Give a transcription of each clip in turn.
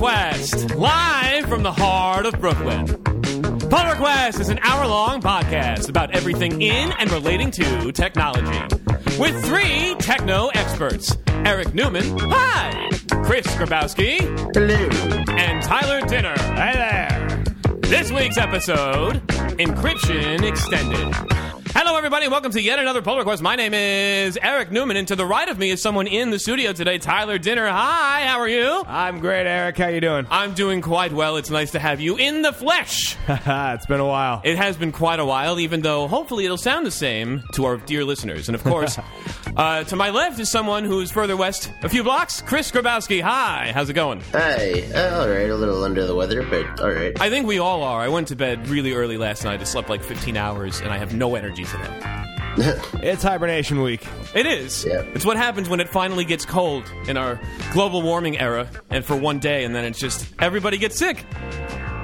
Request, live from the heart of Brooklyn. Pull Request is an hour long podcast about everything in and relating to technology. With three techno experts Eric Newman, hi! Chris Grabowski, Hello. and Tyler Dinner, hi there! This week's episode Encryption Extended. Hello, everybody. Welcome to yet another pull request. My name is Eric Newman, and to the right of me is someone in the studio today, Tyler Dinner. Hi, how are you? I'm great, Eric. How you doing? I'm doing quite well. It's nice to have you in the flesh. it's been a while. It has been quite a while, even though hopefully it'll sound the same to our dear listeners. And of course, uh, to my left is someone who's further west a few blocks, Chris Grabowski. Hi, how's it going? Hi. Uh, all right. A little under the weather, but all right. I think we all are. I went to bed really early last night. I slept like 15 hours, and I have no energy today. It's hibernation week. It is. Yeah. It's what happens when it finally gets cold in our global warming era, and for one day, and then it's just everybody gets sick.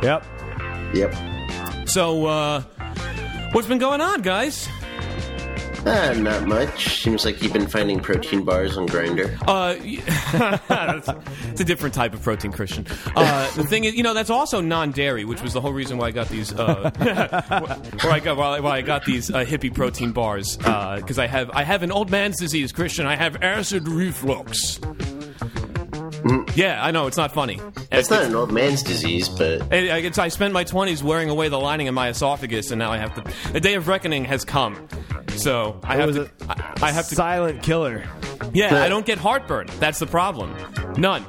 Yep. yep. So, uh, what's been going on, guys? Uh, not much. Seems like you've been finding protein bars on Grindr. Uh, it's a different type of protein, Christian. Uh, the thing is, you know, that's also non-dairy, which was the whole reason why I got these. Uh, I got why, I got these uh, hippie protein bars because I have I have an old man's disease, Christian. I have acid reflux. Yeah, I know it's not funny. It's not an old man's disease, but I, I, I spent my 20s wearing away the lining of my esophagus, and now I have to. The day of reckoning has come. So I It have was to. a I, I have to. silent killer. Yeah, I don't get heartburn. That's the problem. None.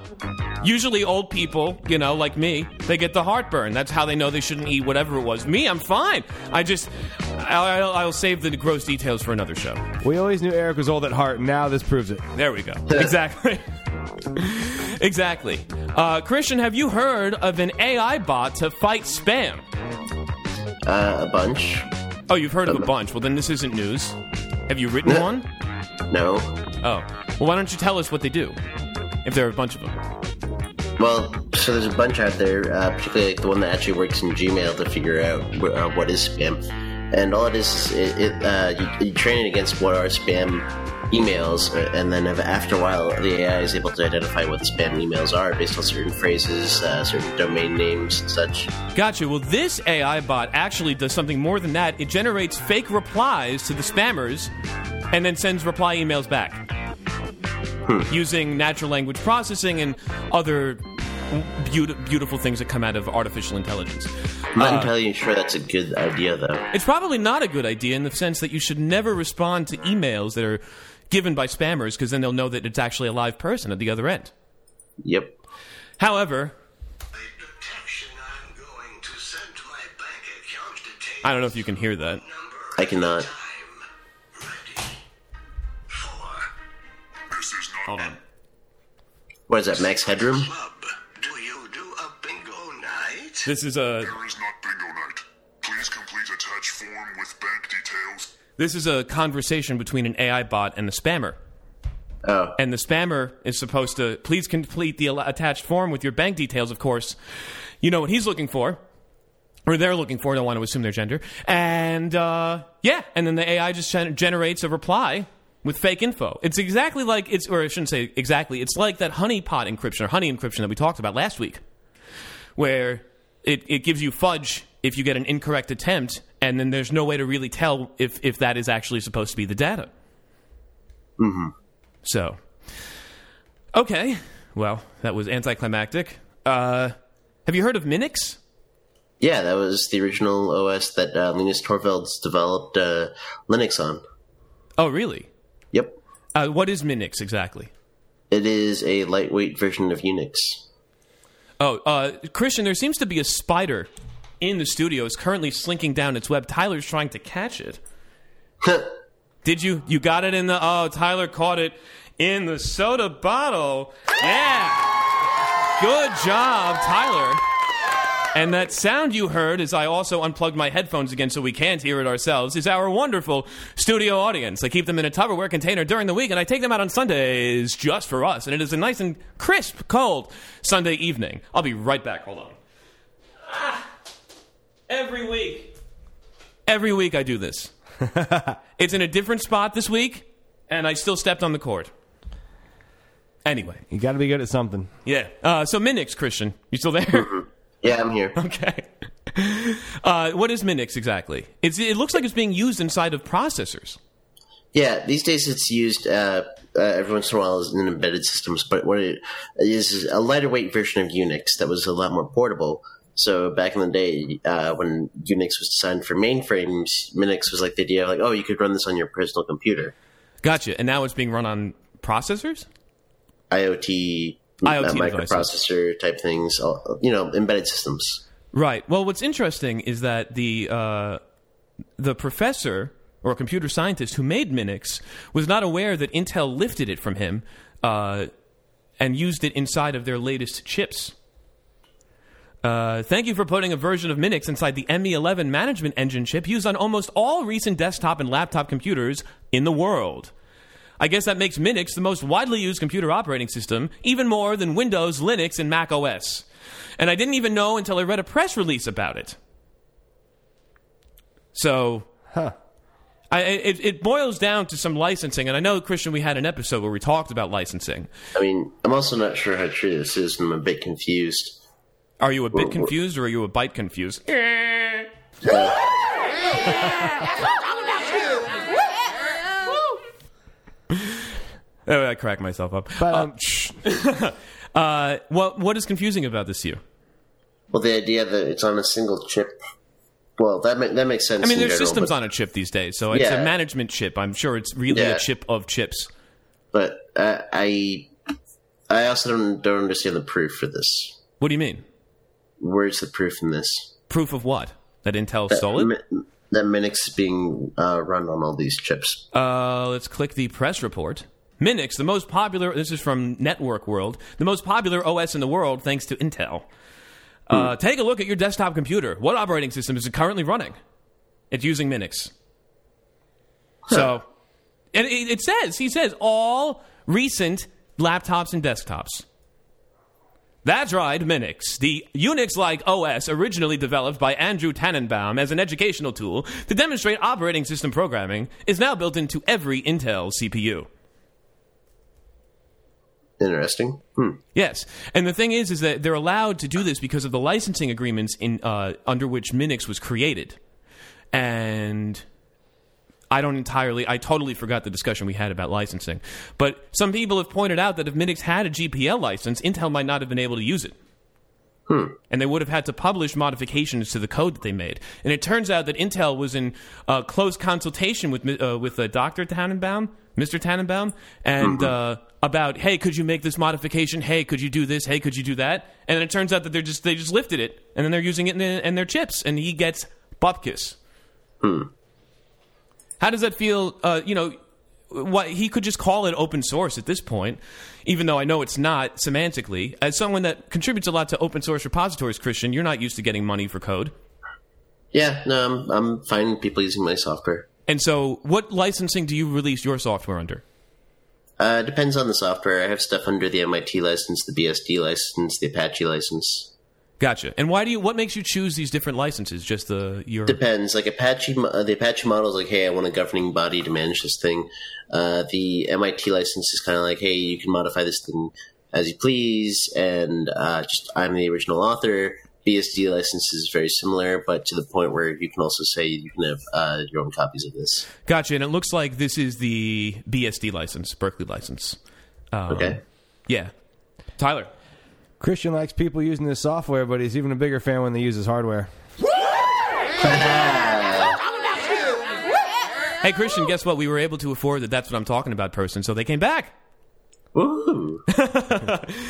Usually, old people, you know, like me, they get the heartburn. That's how they know they shouldn't eat whatever it was. Me, I'm fine. I just. I'll, I'll save the gross details for another show. We always knew Eric was old at heart, now this proves it. There we go. exactly. exactly. Uh, Christian, have you heard of an AI bot to fight spam? uh, a bunch. Oh, you've heard of a bunch. Well, then this isn't news. Have you written one? No. Oh. Well, why don't you tell us what they do? If there are a bunch of them. Well, so there's a bunch out there, uh, particularly like the one that actually works in Gmail to figure out uh, what is spam. And all it is, is it, it, uh, you, you train it against what are spam emails, uh, and then after a while, the AI is able to identify what spam emails are based on certain phrases, uh, certain domain names, and such. Gotcha. Well, this AI bot actually does something more than that. It generates fake replies to the spammers and then sends reply emails back using natural language processing and other beaut- beautiful things that come out of artificial intelligence. I'm not entirely sure that's a good idea, though. It's probably not a good idea in the sense that you should never respond to emails that are given by spammers because then they'll know that it's actually a live person at the other end. Yep. However, I'm going to send my bank account details. I don't know if you can hear that. I cannot. Time. Ready. For This is not Hold on. What is that, Max Headroom? Do you do a bingo night? This is a There is not bingo night. Please complete attached form with bank details. This is a conversation between an AI bot and the spammer. Oh. and the spammer is supposed to please complete the attached form with your bank details of course you know what he's looking for or they're looking for don't want to assume their gender and uh, yeah and then the ai just gen- generates a reply with fake info it's exactly like it's or i shouldn't say exactly it's like that honeypot encryption or honey encryption that we talked about last week where it, it gives you fudge if you get an incorrect attempt and then there's no way to really tell if, if that is actually supposed to be the data so, okay. Well, that was anticlimactic. Uh, have you heard of Minix? Yeah, that was the original OS that uh, Linus Torvalds developed uh, Linux on. Oh, really? Yep. Uh, what is Minix exactly? It is a lightweight version of Unix. Oh, uh, Christian, there seems to be a spider in the studio. is currently slinking down its web. Tyler's trying to catch it. Did you? You got it in the. Oh, Tyler caught it in the soda bottle. Yeah. Good job, Tyler. And that sound you heard as I also unplugged my headphones again so we can't hear it ourselves is our wonderful studio audience. I keep them in a Tupperware container during the week and I take them out on Sundays just for us. And it is a nice and crisp, cold Sunday evening. I'll be right back. Hold on. Ah. Every week. Every week I do this. it's in a different spot this week, and I still stepped on the cord. Anyway, You got to be good at something. yeah. Uh, so Minix, Christian, you still there? Yeah, I'm here. okay. Uh, what is Minix exactly? It's, it looks like it's being used inside of processors. Yeah, these days it's used uh, uh, every once in a while in embedded systems, but what it is is a lighter weight version of Unix that was a lot more portable. So back in the day, uh, when Unix was designed for mainframes, Minix was like the idea of like, oh, you could run this on your personal computer. Gotcha. And now it's being run on processors. IoT, IoT uh, devices. microprocessor type things, you know, embedded systems. Right. Well, what's interesting is that the uh, the professor or computer scientist who made Minix was not aware that Intel lifted it from him uh, and used it inside of their latest chips. Uh, thank you for putting a version of Minix inside the ME11 management engine chip used on almost all recent desktop and laptop computers in the world. I guess that makes Minix the most widely used computer operating system, even more than Windows, Linux, and Mac OS. And I didn't even know until I read a press release about it. So, Huh. I, it, it boils down to some licensing, and I know Christian, we had an episode where we talked about licensing. I mean, I'm also not sure how true this is, and I'm a bit confused. Are you a bit confused, or are you a bite confused? Oh, I cracked myself up. But, Uh, um, uh, what what is confusing about this to you? Well, the idea that it's on a single chip. Well, that ma- that makes sense. I mean, there's general, systems but, on a chip these days, so it's a management chip. I'm sure it's really Yeah. a chip of chips. but uh, I I also don't don't understand the proof for this. What do you mean? Where's the proof in this? Proof of what? That Intel That, stole it? Mi- that Minix is being uh, run on all these chips. Uh, let's click the press report. Minix, the most popular, this is from Network World, the most popular OS in the world thanks to Intel. Uh, take a look at your desktop computer. What operating system is it currently running? It's using Minix. So, and it, it says, he says, all recent laptops and desktops. That's right, Minix, the Unix like OS originally developed by Andrew Tanenbaum as an educational tool to demonstrate operating system programming, is now built into every Intel CPU. Interesting. Hmm. Yes, and the thing is, is that they're allowed to do this because of the licensing agreements in uh, under which Minix was created, and I don't entirely, I totally forgot the discussion we had about licensing. But some people have pointed out that if Minix had a GPL license, Intel might not have been able to use it. And they would have had to publish modifications to the code that they made. And it turns out that Intel was in uh, close consultation with uh, with uh, Dr. Tanenbaum, Mr. Tanenbaum, and uh, about, hey, could you make this modification? Hey, could you do this? Hey, could you do that? And then it turns out that they're just they just lifted it, and then they're using it in, in their chips, and he gets bupkis. How does that feel? Uh, you know, what he could just call it open source at this point, even though I know it's not semantically. As someone that contributes a lot to open source repositories, Christian, you're not used to getting money for code. Yeah, no, I'm I'm fine with people using my software. And so, what licensing do you release your software under? Uh, depends on the software. I have stuff under the MIT license, the BSD license, the Apache license. Gotcha. And why do you? What makes you choose these different licenses? Just the your Depends. Like Apache, uh, the Apache model is like, hey, I want a governing body to manage this thing. Uh, the MIT license is kind of like, hey, you can modify this thing as you please, and uh, just I'm the original author. BSD license is very similar, but to the point where you can also say you can have uh, your own copies of this. gotcha. And it looks like this is the BSD license, Berkeley license. Um, Okay. Yeah. Tyler. Christian likes people using his software, but he's even a bigger fan when they use his hardware. Hey, Christian. Guess what? We were able to afford that. That's what I'm talking about, person. So they came back. Woo!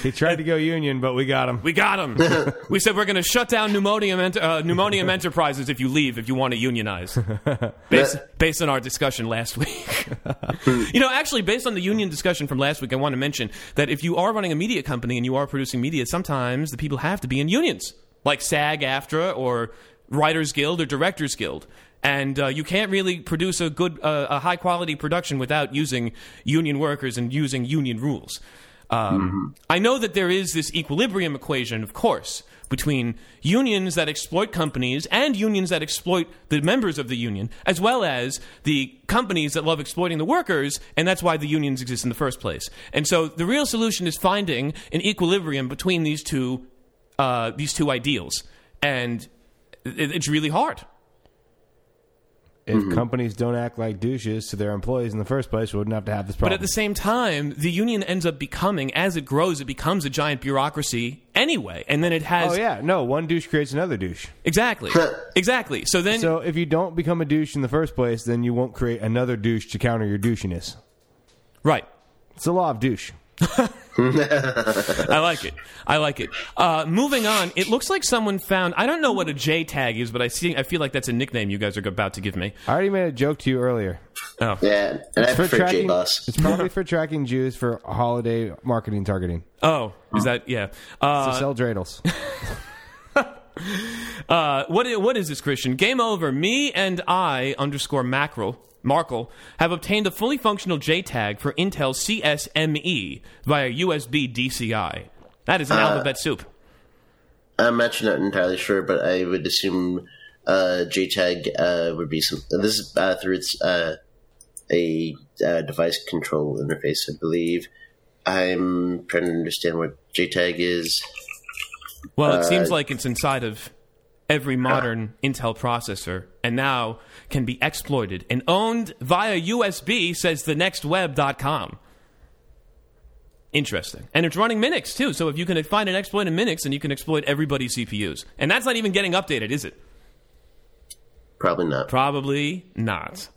He tried to go union, but we got him. We got him. we said we're going to shut down Pneumonium, Ent- uh, Pneumonium Enterprises if you leave, if you want to unionize. Based, based on our discussion last week. you know, actually, based on the union discussion from last week, I want to mention that if you are running a media company and you are producing media, sometimes the people have to be in unions, like SAG AFTRA or Writers Guild or Directors Guild. And uh, you can't really produce a good, uh, a high quality production without using union workers and using union rules. Um, I know that there is this equilibrium equation, of course, between unions that exploit companies and unions that exploit the members of the union, as well as the companies that love exploiting the workers, and that's why the unions exist in the first place. And so the real solution is finding an equilibrium between these two uh, these two ideals, and it, it's really hard. If mm-hmm. companies don't act like douches to their employees in the first place, we wouldn't have to have this problem. But at the same time, the union ends up becoming, as it grows, it becomes a giant bureaucracy anyway, and then it has oh yeah, no, one douche creates another douche. exactly, exactly. So then, So if you don't become a douche in the first place, then you won't create another douche to counter your douchiness. right. It's the law of douche. I like it. I like it. Uh, moving on, it looks like someone found. I don't know what a J tag is, but I see. I feel like that's a nickname you guys are about to give me. I already made a joke to you earlier. Oh, Yeah, and I For prefer J tracking, it's probably for tracking Jews for holiday marketing targeting. oh, is that yeah? To Uh, sell dreidels. uh, what what is this, Christian? Game over. Me and I underscore mackerel. Markle have obtained a fully functional JTAG for Intel CSME via USB DCI. That is an alphabet soup. I'm actually not entirely sure, but I would assume uh, JTAG uh, would be some. This is uh, through its uh, a uh, device control interface, I believe. I'm trying to understand what JTAG is. Well, it seems like it's inside of every modern Intel processor and now can be exploited and owned via USB, says thenextweb.com. Interesting. And it's running Minix, too. So if you can find an exploit in Minix, then you can exploit everybody's CPUs. And that's not even getting updated, is it? Probably not. Probably not.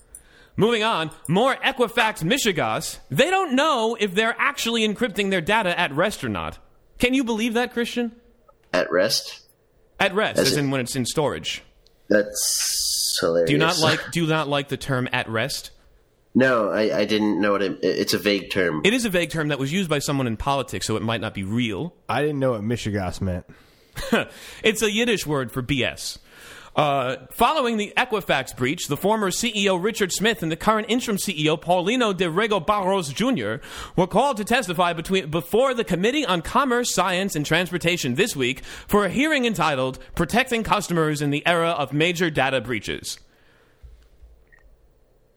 Moving on, more Equifax Michigas. They don't know if they're actually encrypting their data at rest or not. Can you believe that, Christian? At rest. At rest, As as in- in when it's in storage. That's hilarious. Do you not like do you not like the term at rest? No, I, I didn't know what it. It's a vague term. It is a vague term that was used by someone in politics, so it might not be real. I didn't know what Michigas meant. it's a Yiddish word for BS. Uh, following the Equifax breach, the former CEO Richard Smith and the current interim CEO Paulino de Rego Barros Jr. were called to testify between, before the Committee on Commerce, Science, and Transportation this week for a hearing entitled Protecting Customers in the Era of Major Data Breaches.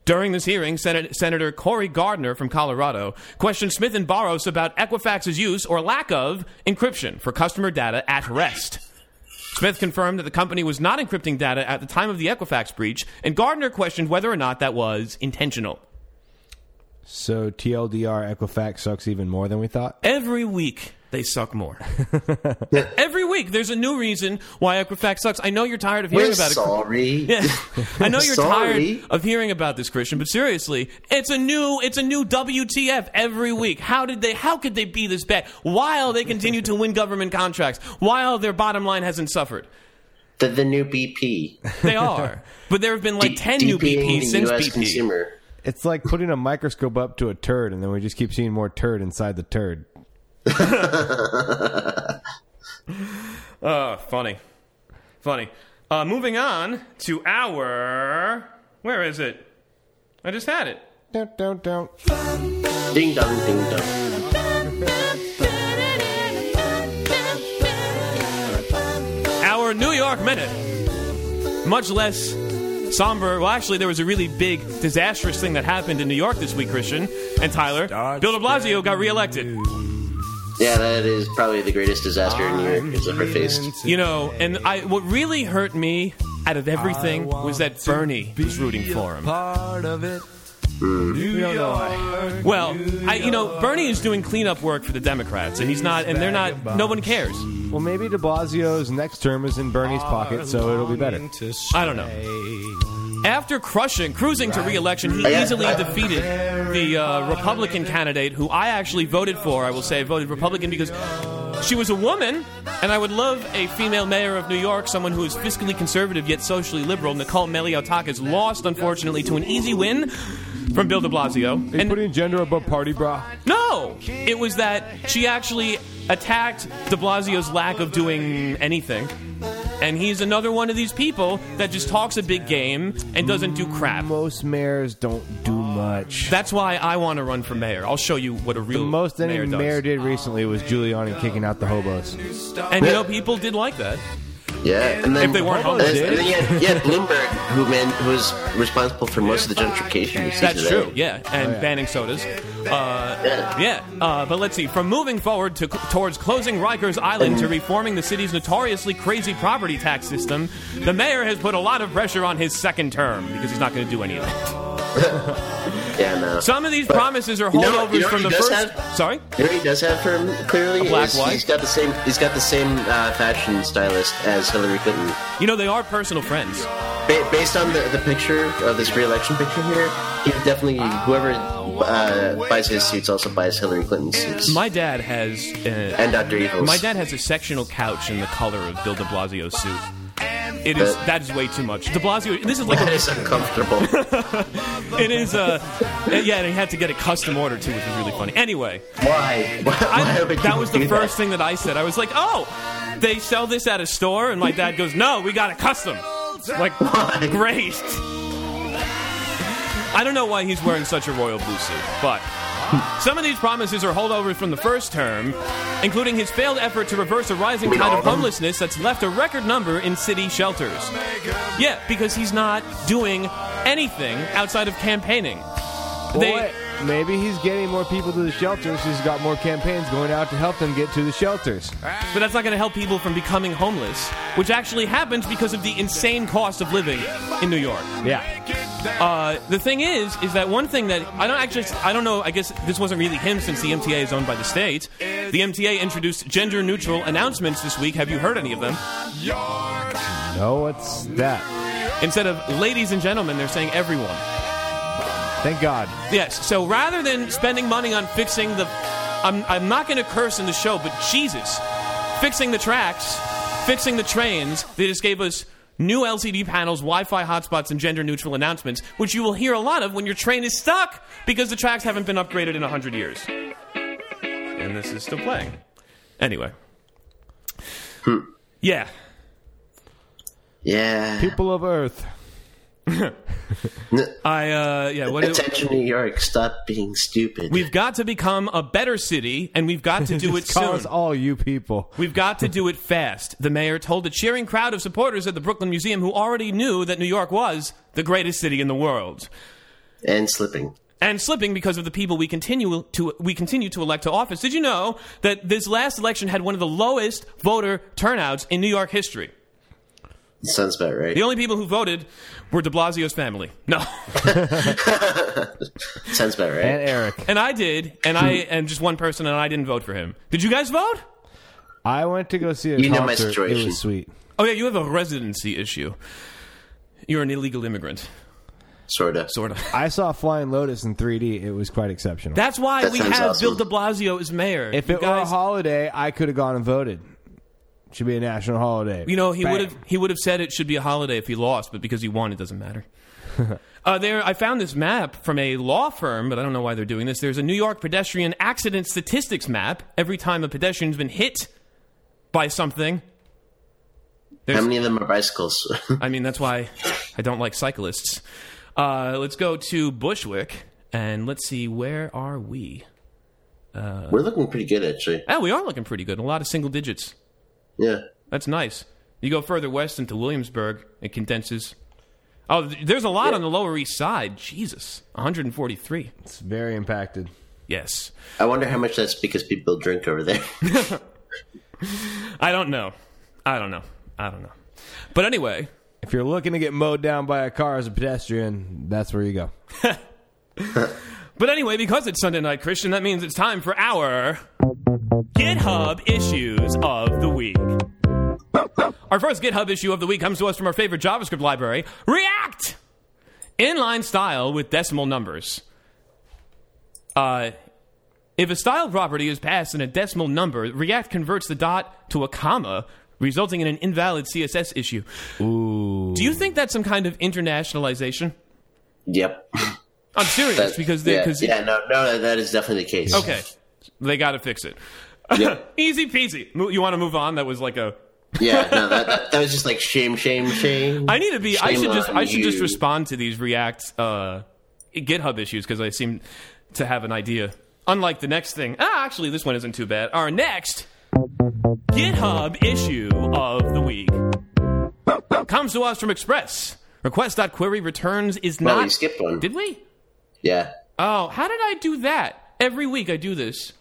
During this hearing, Senat- Senator Cory Gardner from Colorado questioned Smith and Barros about Equifax's use or lack of encryption for customer data at rest. Smith confirmed that the company was not encrypting data at the time of the Equifax breach, and Gardner questioned whether or not that was intentional. So TLDR Equifax sucks even more than we thought. Every week, they suck more. Every week, there's a new reason why Equifax sucks. I know you're tired of hearing We're about it. sorry. Yeah. I know you're Sorry. tired of hearing about this, Christian, but seriously, it's a new it's a new WTF every week. How did they how could they be this bad while they continue to win government contracts, while their bottom line hasn't suffered? The, the new BP. They are. but there have been like D- 10 new BPs since US BP. consumer. It's like putting a microscope up to a turd, and then we just keep seeing more turd inside the turd. Oh, funny. Funny. Uh, moving on to our where is it? I just had it. Don't, don't, don't. Ding dong, ding dong. Our New York Minute. Much less somber. Well, actually, there was a really big, disastrous thing that happened in New York this week, Christian and Tyler. Bill de Blasio got reelected. Yeah, that is probably the greatest disaster in New York has ever faced. You know, and I what really hurt me out of everything was that Bernie was rooting for him. Part of it. Mm. We don't know why. Well, I, you know, Bernie is doing cleanup work for the Democrats, and he's not, and they're not. No one cares. Well, maybe De Blasio's next term is in Bernie's pocket, so it'll be better. I don't know. After crushing, cruising to re-election, he Yeah. easily defeated the uh, Republican candidate, who I actually voted for. I will say, I voted Republican because she was a woman, and I would love a female mayor of New York, someone who is fiscally conservative yet socially liberal. Nicole Malliotakis lost, unfortunately, to an easy win from Bill De Blasio. Are And putting gender above party, bra? no, it was that she actually attacked De Blasio's lack of doing anything, And he's another one of these people that just talks a big game and doesn't do crap. Most mayors don't do much. That's why I want to run for mayor. I'll show you what a the real most any mayor mayor, did recently was Giuliani kicking out the hobos. And you know, people did like that. Yeah, and then If they weren't homeless. then, and then you, had, you had Bloomberg, who man who was responsible for most of the gentrification. we see That's today. true. Yeah, and banning sodas. Uh, Yeah. yeah, uh, but let's see. From moving forward to towards closing Rikers Island to reforming the city's notoriously crazy property tax system, the mayor has put a lot of pressure on his second term because he's not going to do any of it. Yeah, no. Some of these promises are you know- holdovers you know from the what he does first. have? Sorry. You know he does have for him clearly A black is wife? he's got the same he's got the same uh, fashion stylist as Hillary Clinton. You know they are personal friends. Ba- based on the, the picture of this re-election picture here, he definitely whoever uh, buys his suits also buys Hillary Clinton's suits. My dad has. Uh, and Dr. Evil's. My dad has a sectional couch in the color of Bill De Blasio's suit. It is that is way too much. De Blasio. This is like that a, is uncomfortable. it is. Uh, yeah, and he had to get a custom order too, which is really funny. Anyway, Why? Why, I, why that was the first thing that I said. I was like, "Oh, they sell this at a store," and my dad goes, "No, we got a custom." Like, Why? great. I don't know why he's wearing such a royal blue suit, but some of these promises are holdovers from the first term, including his failed effort to reverse a rising tide of homelessness that's left a record number in city shelters. Yeah, because he's not doing anything outside of campaigning. They- maybe he's getting more people to the shelters. He's got more campaigns going out to help them get to the shelters. But that's not going to help people from becoming homeless, which actually happens because of the insane cost of living in New York. Yeah. Uh, the thing is, is that one thing that I don't actually, I don't know. I guess this wasn't really him since the MTA is owned by the state. The MTA introduced gender-neutral announcements this week. Have you heard any of them? No, what's that? Instead of "ladies and gentlemen," they're saying "everyone." Thank God. Yes. So rather than spending money on fixing the, I'm, I'm not going to curse in the show, but Jesus, fixing the tracks, fixing the trains, they just gave us new LCD panels, Wi-Fi hotspots, and gender-neutral announcements, which you will hear a lot of when your train is stuck because the tracks haven't been upgraded in hundred years. And this is still playing. Anyway. Hmm. Yeah. yeah. People of Earth. I uh yeah, what do, Attention, New York, stop being stupid. we've got to become a better city and we've got to do it Just call soon. us all you people. We've got to do it fast, the mayor told a cheering crowd of supporters at the Brooklyn Museum who already knew that New York was the greatest city in the world. and slipping. And slipping because of the people we continue to we continue to elect to office. Did you know that this last election had one of the lowest voter turnouts in New York history? Sounds about right. The only people who voted were De Blasio's family. No. Sounds about right. And Eric. And I did, and I and just one person and I didn't vote for him. Did you guys vote? I went to go see a You know my concert. It situation. was sweet. Oh yeah, you have a residency issue. You're an illegal immigrant, Sorta. sort of. I saw Flying Lotus in 3D. It was quite exceptional. That's why That we sounds have awesome. Bill De Blasio as mayor. if You it were a guys- holiday, I could have gone and voted. Should be a national holiday. you know, he Bam. would have he would have said it should be a holiday if he lost, but because he won, it doesn't matter. uh, there, I found this map from a law firm, but I don't know why they're doing this. There's a New York pedestrian accident statistics map. Every time a pedestrian's been hit by something, How many of them are bicycles? I mean, that's why I don't like cyclists. Uh, let's go to Bushwick and let's see where are we. We're looking pretty good, actually. Oh, we are looking pretty good. A lot of single digits. Yeah. That's nice. You go further west into Williamsburg, it condenses. Oh, there's a lot on the Lower East Side. Jesus, 143. It's very impacted. Yes, I wonder how much that's because people drink over there. I don't know. I don't know. I don't know. But anyway, If you're looking to get mowed down by a car as a pedestrian, that's where you go. but anyway, because it's Sunday night Christian, that means it's time for our GitHub issues of the week. Our first GitHub issue of the week comes to us from our favorite JavaScript library, React. Inline style with decimal numbers. Uh, if a style property is passed in a decimal number, React converts the dot to a comma, resulting in an invalid CSS issue. Ooh. Do you think that's some kind of internationalization? yep. I'm serious That- because they, yeah, cause, yeah, no, no, that is definitely the case. okay, they got to fix it. Yep. Easy peasy. You want to move on? That was like a Yeah, no, that, that, that was just like shame, shame, shame. I need to be. I should just. I should just respond to these React uh, GitHub issues because I seem to have an idea. Unlike the next thing. Ah, actually, this one isn't too bad. Our next GitHub issue of the week comes to us from Express. Request.query returns is not. you skipped one. Did we? Yeah. Oh, how did I do that? Every week I do this.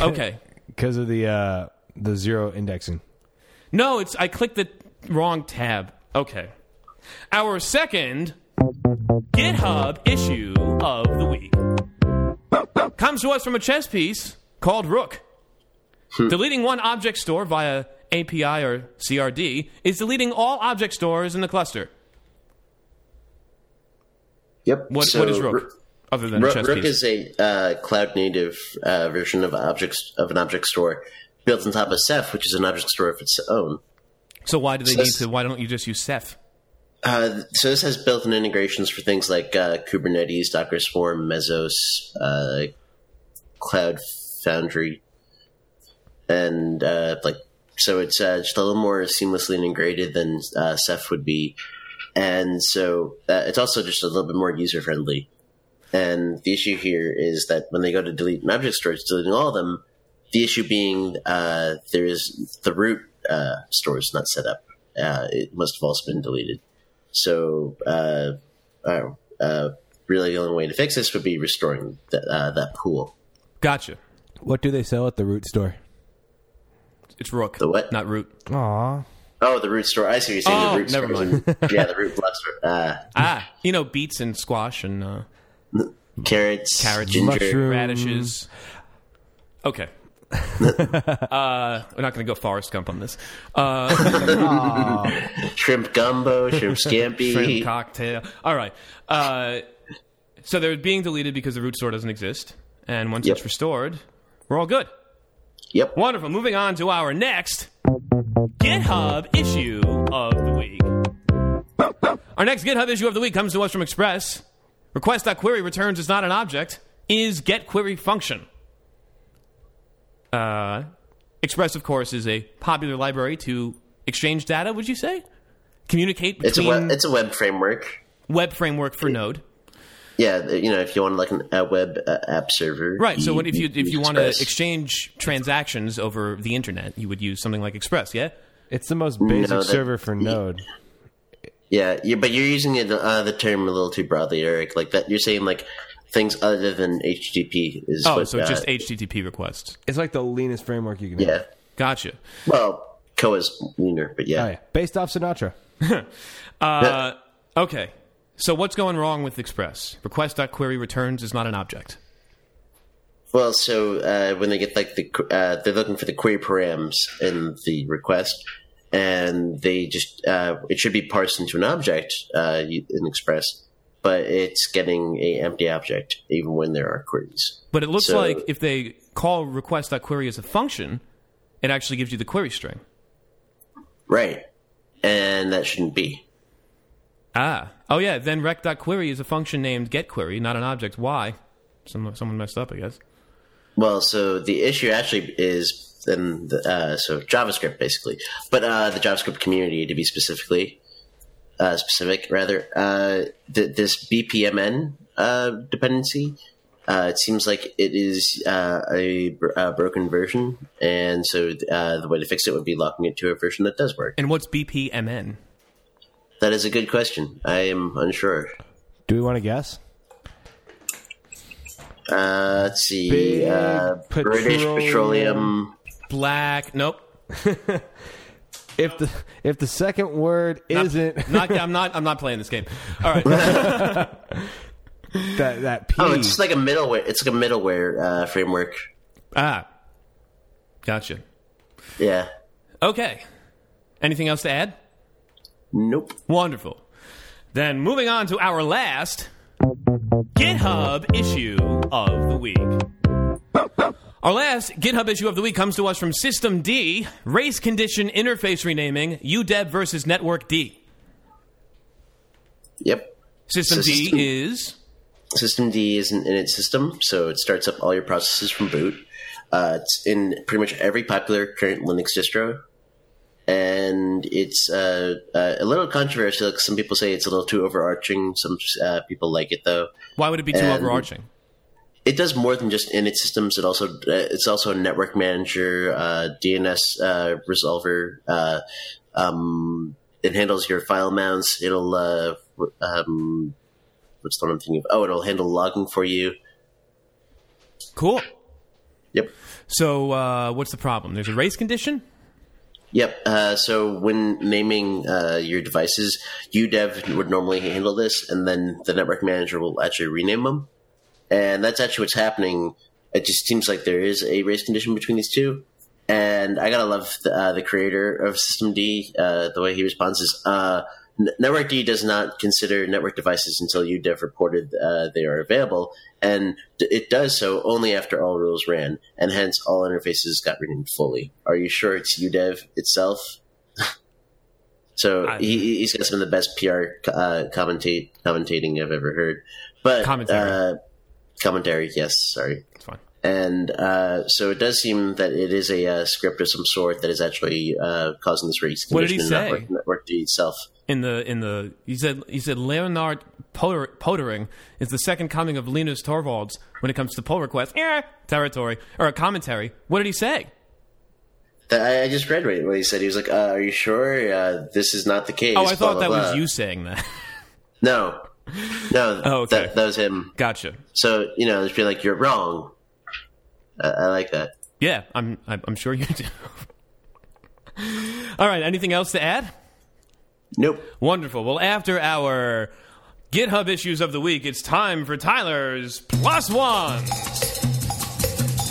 Okay. because of the uh, the zero indexing. No, it's I clicked the wrong tab. Okay. Our second GitHub issue of the week comes to us from a chess piece called Rook. Deleting one object store via API or CRD is deleting all object stores in the cluster. Yep. What, So, what is Rook? Ro- other than a Rook, Rook is a uh, cloud native uh, version of objects of an object store built on top of Ceph, which is an object store of its own. so why do they so need to? Why don't you just use Ceph? Uh, so this has built-in integrations for things like uh, Kubernetes, Docker Swarm, Mesos, uh, Cloud Foundry, and uh, like so it's uh, just a little more seamlessly integrated than uh, Ceph would be, and so uh, it's also just a little bit more user-friendly. And the issue here is that when they go to delete an object store, it's deleting all of them. The issue being uh, there is the root uh, store is not set up. Uh, it must have also been deleted. So, uh, uh, uh, really, the only way to fix this would be restoring th- uh, that pool. Gotcha. What do they sell at the root store? It's Rook. The what? Not Root. Aw, Oh, the root store. I see what you're saying. Oh, the root never store. mind. yeah, the root block store. Uh, Ah, you know, beets and squash and uh, carrots, Carrots, ginger. mushroom. radishes. Okay. uh, we're not going to go Forrest Gump on this. Uh, shrimp gumbo, shrimp scampi. shrimp cocktail. All right. Uh, so they're being deleted because the root store doesn't exist, and once Yep. it's restored, we're all good. Yep. Wonderful. Moving on to our next GitHub issue of the week. Our next GitHub issue of the week comes to us from Express. Request.query returns is not an object, is getQuery function. Uh, Express, of course, is a popular library to exchange data, would you say? Communicate It's a between web, it's a web framework. web framework for Node. Yeah, you know, if you want like an, a web uh, app server, Right. So what if you if you want to exchange transactions over the internet, you would use something like Express, yeah? it's the most basic that- server for Node. Yeah, yeah, but you're using it, uh, the term a little too broadly, Eric. Like that, you're saying like things other than HTTP is Oh, what, so uh, just HTTP requests. It's like the leanest framework you can yeah. have. Gotcha. Well, Koa is leaner, but yeah. Oh, yeah. Based off Sinatra. Uh, okay. So what's going wrong with Express? Request.query returns is not an object. Well, so uh, when they get like the uh, they're looking for the query params in the request, and they just uh, it should be parsed into an object uh, in Express, but it's getting a empty object even when there are queries. But it looks So- like if they call request.query as a function, it actually gives you the query string. Right, and that shouldn't be. Ah. Oh yeah, then req.query is a function named getQuery, not an object. Why? Some, someone messed up, I guess. Well, so the issue actually is then the, uh, so JavaScript basically, but uh, the JavaScript community to be specifically uh, specific rather. Uh, th- this BPMN uh, dependency, uh, it seems like it is uh, a, br- a broken version, and so uh, the way to fix it would be locking it to a version that does work. And what's BPMN? That is a good question. I am unsure. Do we want to guess? Uh, let's see. Big Uh, British petroleum- Petroleum. Black. Nope. If the if the second word Not- isn't Not, I'm not. I'm not playing this game. All right. that that P, Oh, it's like a middleware. It's like a middleware uh, framework. ah. Gotcha. Yeah. Okay. Anything else to add? Nope. Wonderful. Then moving on to our last GitHub issue of the week. Our last GitHub issue of the week comes to us from System D, race condition interface renaming, UDEV versus Network D. Yep. System D is System D is an init system, so it starts up all your processes from boot. Uh, it's in pretty much every popular current Linux distro. And it's uh, uh, a little controversial. Like some people say it's a little too overarching. Some uh, people like it though. Why would it be too And- overarching? It does more than just init systems. It also uh, it's also a network manager, uh, DNS uh, resolver. Uh, um, it handles your file mounts. It'll uh, um, what's the one I'm thinking of? Oh, it'll handle logging for you. Cool. Yep. So, uh, what's the problem? There's a race condition. Yep. Uh, so when naming uh, your devices, UDEV would normally handle this, and then the network manager will actually rename them. And that's actually what's happening. It just seems like there is a race condition between these two. And I gotta love the, uh, the creator of System D, uh, the way he responds is, uh, N- Network D does not consider network devices until UDEV reported uh, they are available, and it does so only after all rules ran, and hence all interfaces got renamed fully. Are you sure it's UDEV itself? so I- he, he's got some of the best PR uh, commentate commentating I've ever heard. But Commentary. uh, commentary, yes, sorry. It's fine. And uh, so it does seem that it is a uh, script of some sort that is actually uh, causing this race What did he condition in say? Network, network D itself. In the in the he said he said Lennart Potter, Poettering is the second coming of Linus Torvalds when it comes to pull requests eh, territory or a commentary. What did he say? I, I just read what he said. He was like, uh, "Are you sure uh, this is not the case?" Oh, I thought blah, that was blah. you saying that. No, no. Oh, okay. that, that was him. gotcha. So you know, just be like, "You're wrong." I, I like that. Yeah, I'm, I'm sure you do. All right. Anything else to add? Nope. Wonderful. Well, after our GitHub issues of the week, it's time for Tyler's Plus Ones.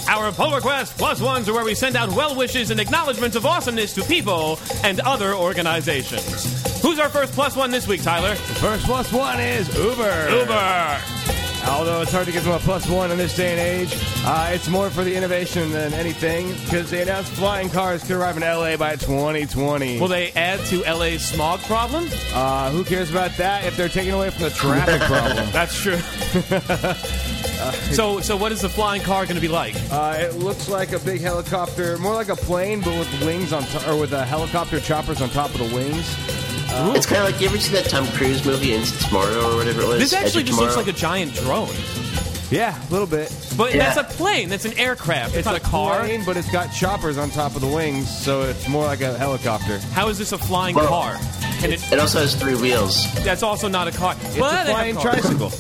Our pull request plus ones are where we send out well wishes and acknowledgments of awesomeness to people and other organizations. Who's our first plus one this week, Tyler? First plus one is Uber. Uber. Although it's hard to give them a plus one in this day and age, uh, it's more for the innovation than anything because they announced flying cars could arrive in LA by 2020. Will they add to LA's smog problem? uh, who cares about that if they're taking away from the traffic problem? That's true. so, so what is the flying car going to be like? Uh, it looks like a big helicopter, more like a plane, but with wings on, to- or with a helicopter choppers on top of the wings. It's kind of like you ever see that Tom Cruise movie, Instant Tomorrow, or whatever it was. This actually of just looks like a giant drone. Yeah, a little bit. But Yeah. that's a plane. That's an aircraft. It's, It's not a car. plane, but it's got choppers on top of the wings, so it's more like a helicopter. How is this a flying Well, car? Can it? It also has three wheels. That's also not a car. It's well, a they have flying cars. tricycle.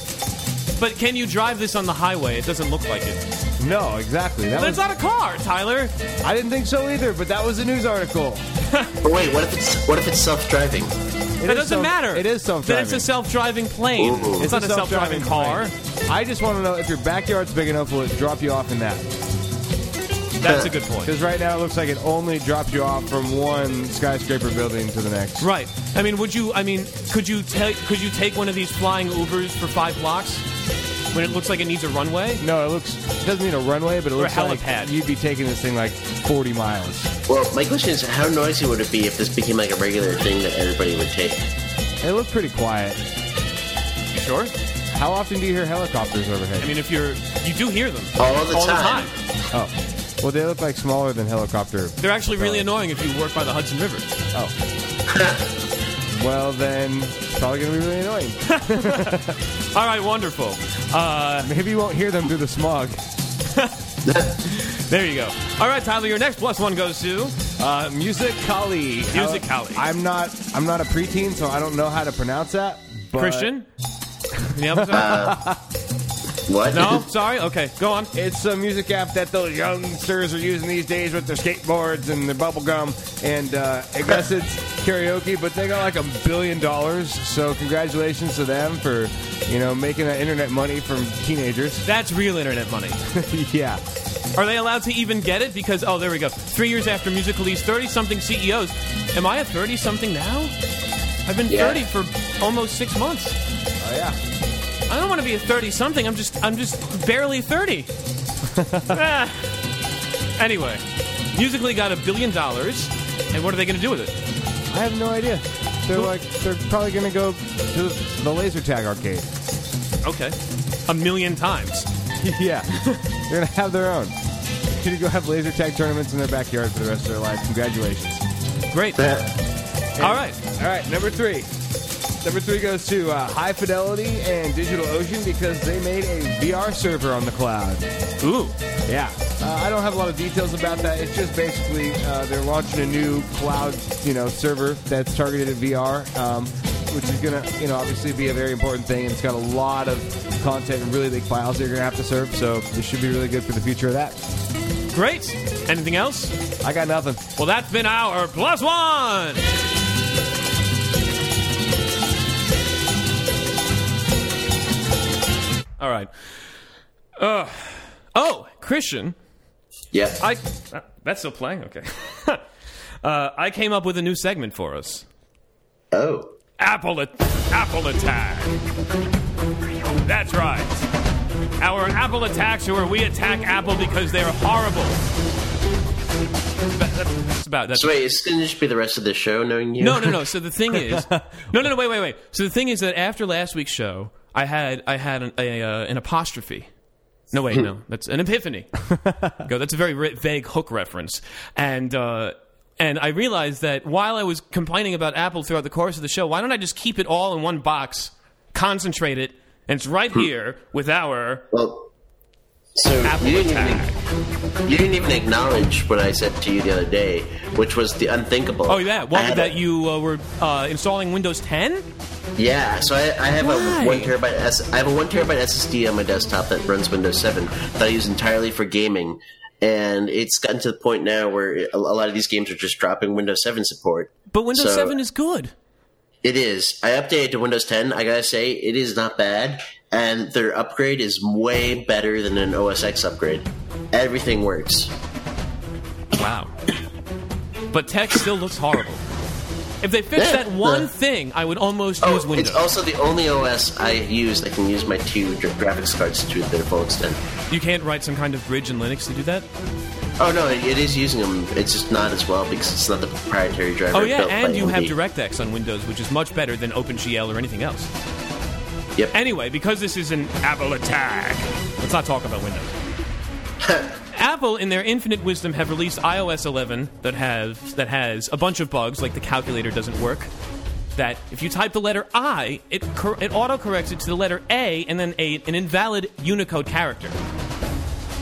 But can you drive this on the highway? It doesn't look like it. No, exactly. That But was, it's not a car, Tyler. I didn't think so either, but that was a news article. But wait, what if it's what if it's self-driving? It That is doesn't self- matter. It is Then self-driving. Then it's a self-driving plane. Ooh. It's not a self-driving car. plane. I just want to know if your backyard's big enough, will it drop you off in that? That's a good point. Because right now it looks like it only drops you off from one skyscraper building to the next. Right. I mean, would you? I mean, could you take? Could you take one of these flying Ubers for five blocks when it looks like it needs a runway? No, it looks it doesn't need a runway, but it Or a looks like helipad. you'd be taking this thing like 40 miles. Well, my question is, how noisy would it be if this became like a regular thing that everybody would take? It looked pretty quiet. You sure? How often do you hear helicopters overhead? I mean, if you're, you do hear them All the all time. the time. oh, well, they look like smaller than helicopter. They're actually really annoying if you work by the Hudson River. Oh. well, then it's probably going to be really annoying. All right, wonderful. Uh, Maybe you won't hear them through the smog. there you go. All right, Tyler, your next plus one goes to. Uh, Music Kali. Musical.ly. I'm not. I'm not a preteen, so I don't know how to pronounce that. But Christian? Can you help us out? What? no? Sorry? Okay, go on. It's a music app that those youngsters are using these days with their skateboards and their bubble gum. And uh, I guess it's karaoke, but they got like a billion dollars. So congratulations to them for, you know, making that internet money from teenagers. That's real internet money. yeah. Are they allowed to even get it? Because, oh, there we go. Three years after Musical.ly's 30 something CEOs. Am I a 30 something now? I've been Yeah. 30 for almost six months. Oh yeah. I don't want to be a 30 something. I'm just I'm just barely 30. Ah. Anyway, Musical.ly got a billion dollars, and what are they going to do with it? I have no idea. They're like they're probably gonna go to the laser tag arcade. Okay, a million times. yeah. They're gonna have their own. Gonna go have laser tag tournaments in their backyard for the rest of their life. Congratulations. Great. All right. All right, number three. Number three goes to uh, High Fidelity and DigitalOcean because they made a VR server on the cloud. Ooh. Yeah. Uh, I don't have a lot of details about that. It's just basically uh, they're launching a new cloud, you know, server that's targeted at VR, um, which is going to, you know, obviously be a very important thing. And it's got a lot of content and really big files they're going to have to serve. So this should be really good for the future of that. Great. Anything else? I got nothing. Well, that's been our plus one. All right. Uh, oh, Christian, yeah. I uh, that's still playing. Okay. uh, I came up with a new segment for us. oh. Apple at- Apple attack. That's right. Our Apple attacks where we attack Apple because they're horrible. That- That's about that's So wait, going to just be the rest of the show, knowing you? no, no, no. So the thing is, no, no, no. Wait, wait, wait. So the thing is that after last week's show, I had I had an, a, uh, an apostrophe. No, wait, no. That's an epiphany. Go. That's a very vague hook reference, and uh, and I realized that while I was complaining about Apple throughout the course of the show, why don't I just keep it all in one box, concentrate it, and it's right here with our Well, so you didn't, even, you didn't even acknowledge what I said to you the other day, which was the unthinkable. Oh yeah, what that a- you uh, were uh, installing Windows 10? Yeah, so I, I have Why? a one terabyte S, I have a one terabyte SSD on my desktop that runs Windows 7 that I use entirely for gaming, and it's gotten to the point now where a, a lot of these games are just dropping Windows 7 support. But Windows So- 7 is good. It is. I updated to Windows 10. I gotta say, it is not bad, and their upgrade is way better than an OS X upgrade. Everything works. Wow. But tech still looks horrible. If they fixed Yeah, that one thing, I would almost Oh, use Windows. it's also the only OS I use that can use my two graphics cards to their full extent. you can't write some kind of bridge in Linux to do that? Oh no, it, it is using them. It's just not as well because it's not the proprietary driver. Oh yeah, and you have DirectX on Windows, which is much better than OpenGL or anything else. Yep. Anyway, because this is an Apple attack, let's not talk about Windows. Apple, in their infinite wisdom, have released iOS 11 that has that has a bunch of bugs, like the calculator doesn't work. That if you type the letter I, it cor- it autocorrects it to the letter A and then a, an invalid Unicode character.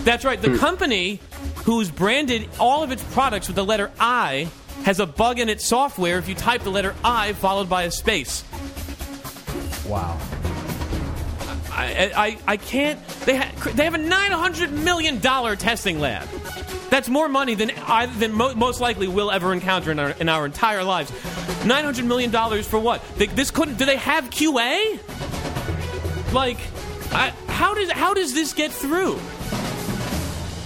That's right. The hmm. company who's branded all of its products with the letter I has a bug in its software if you type the letter I followed by a space. Wow. I, I, I can't. They, ha- they have a nine hundred million dollar testing lab. That's more money than I, than mo- most likely we'll ever encounter in our, in our entire lives. Nine hundred million dollars for what? They, this couldn't. Do they have QA? Like, I, how does how does this get through?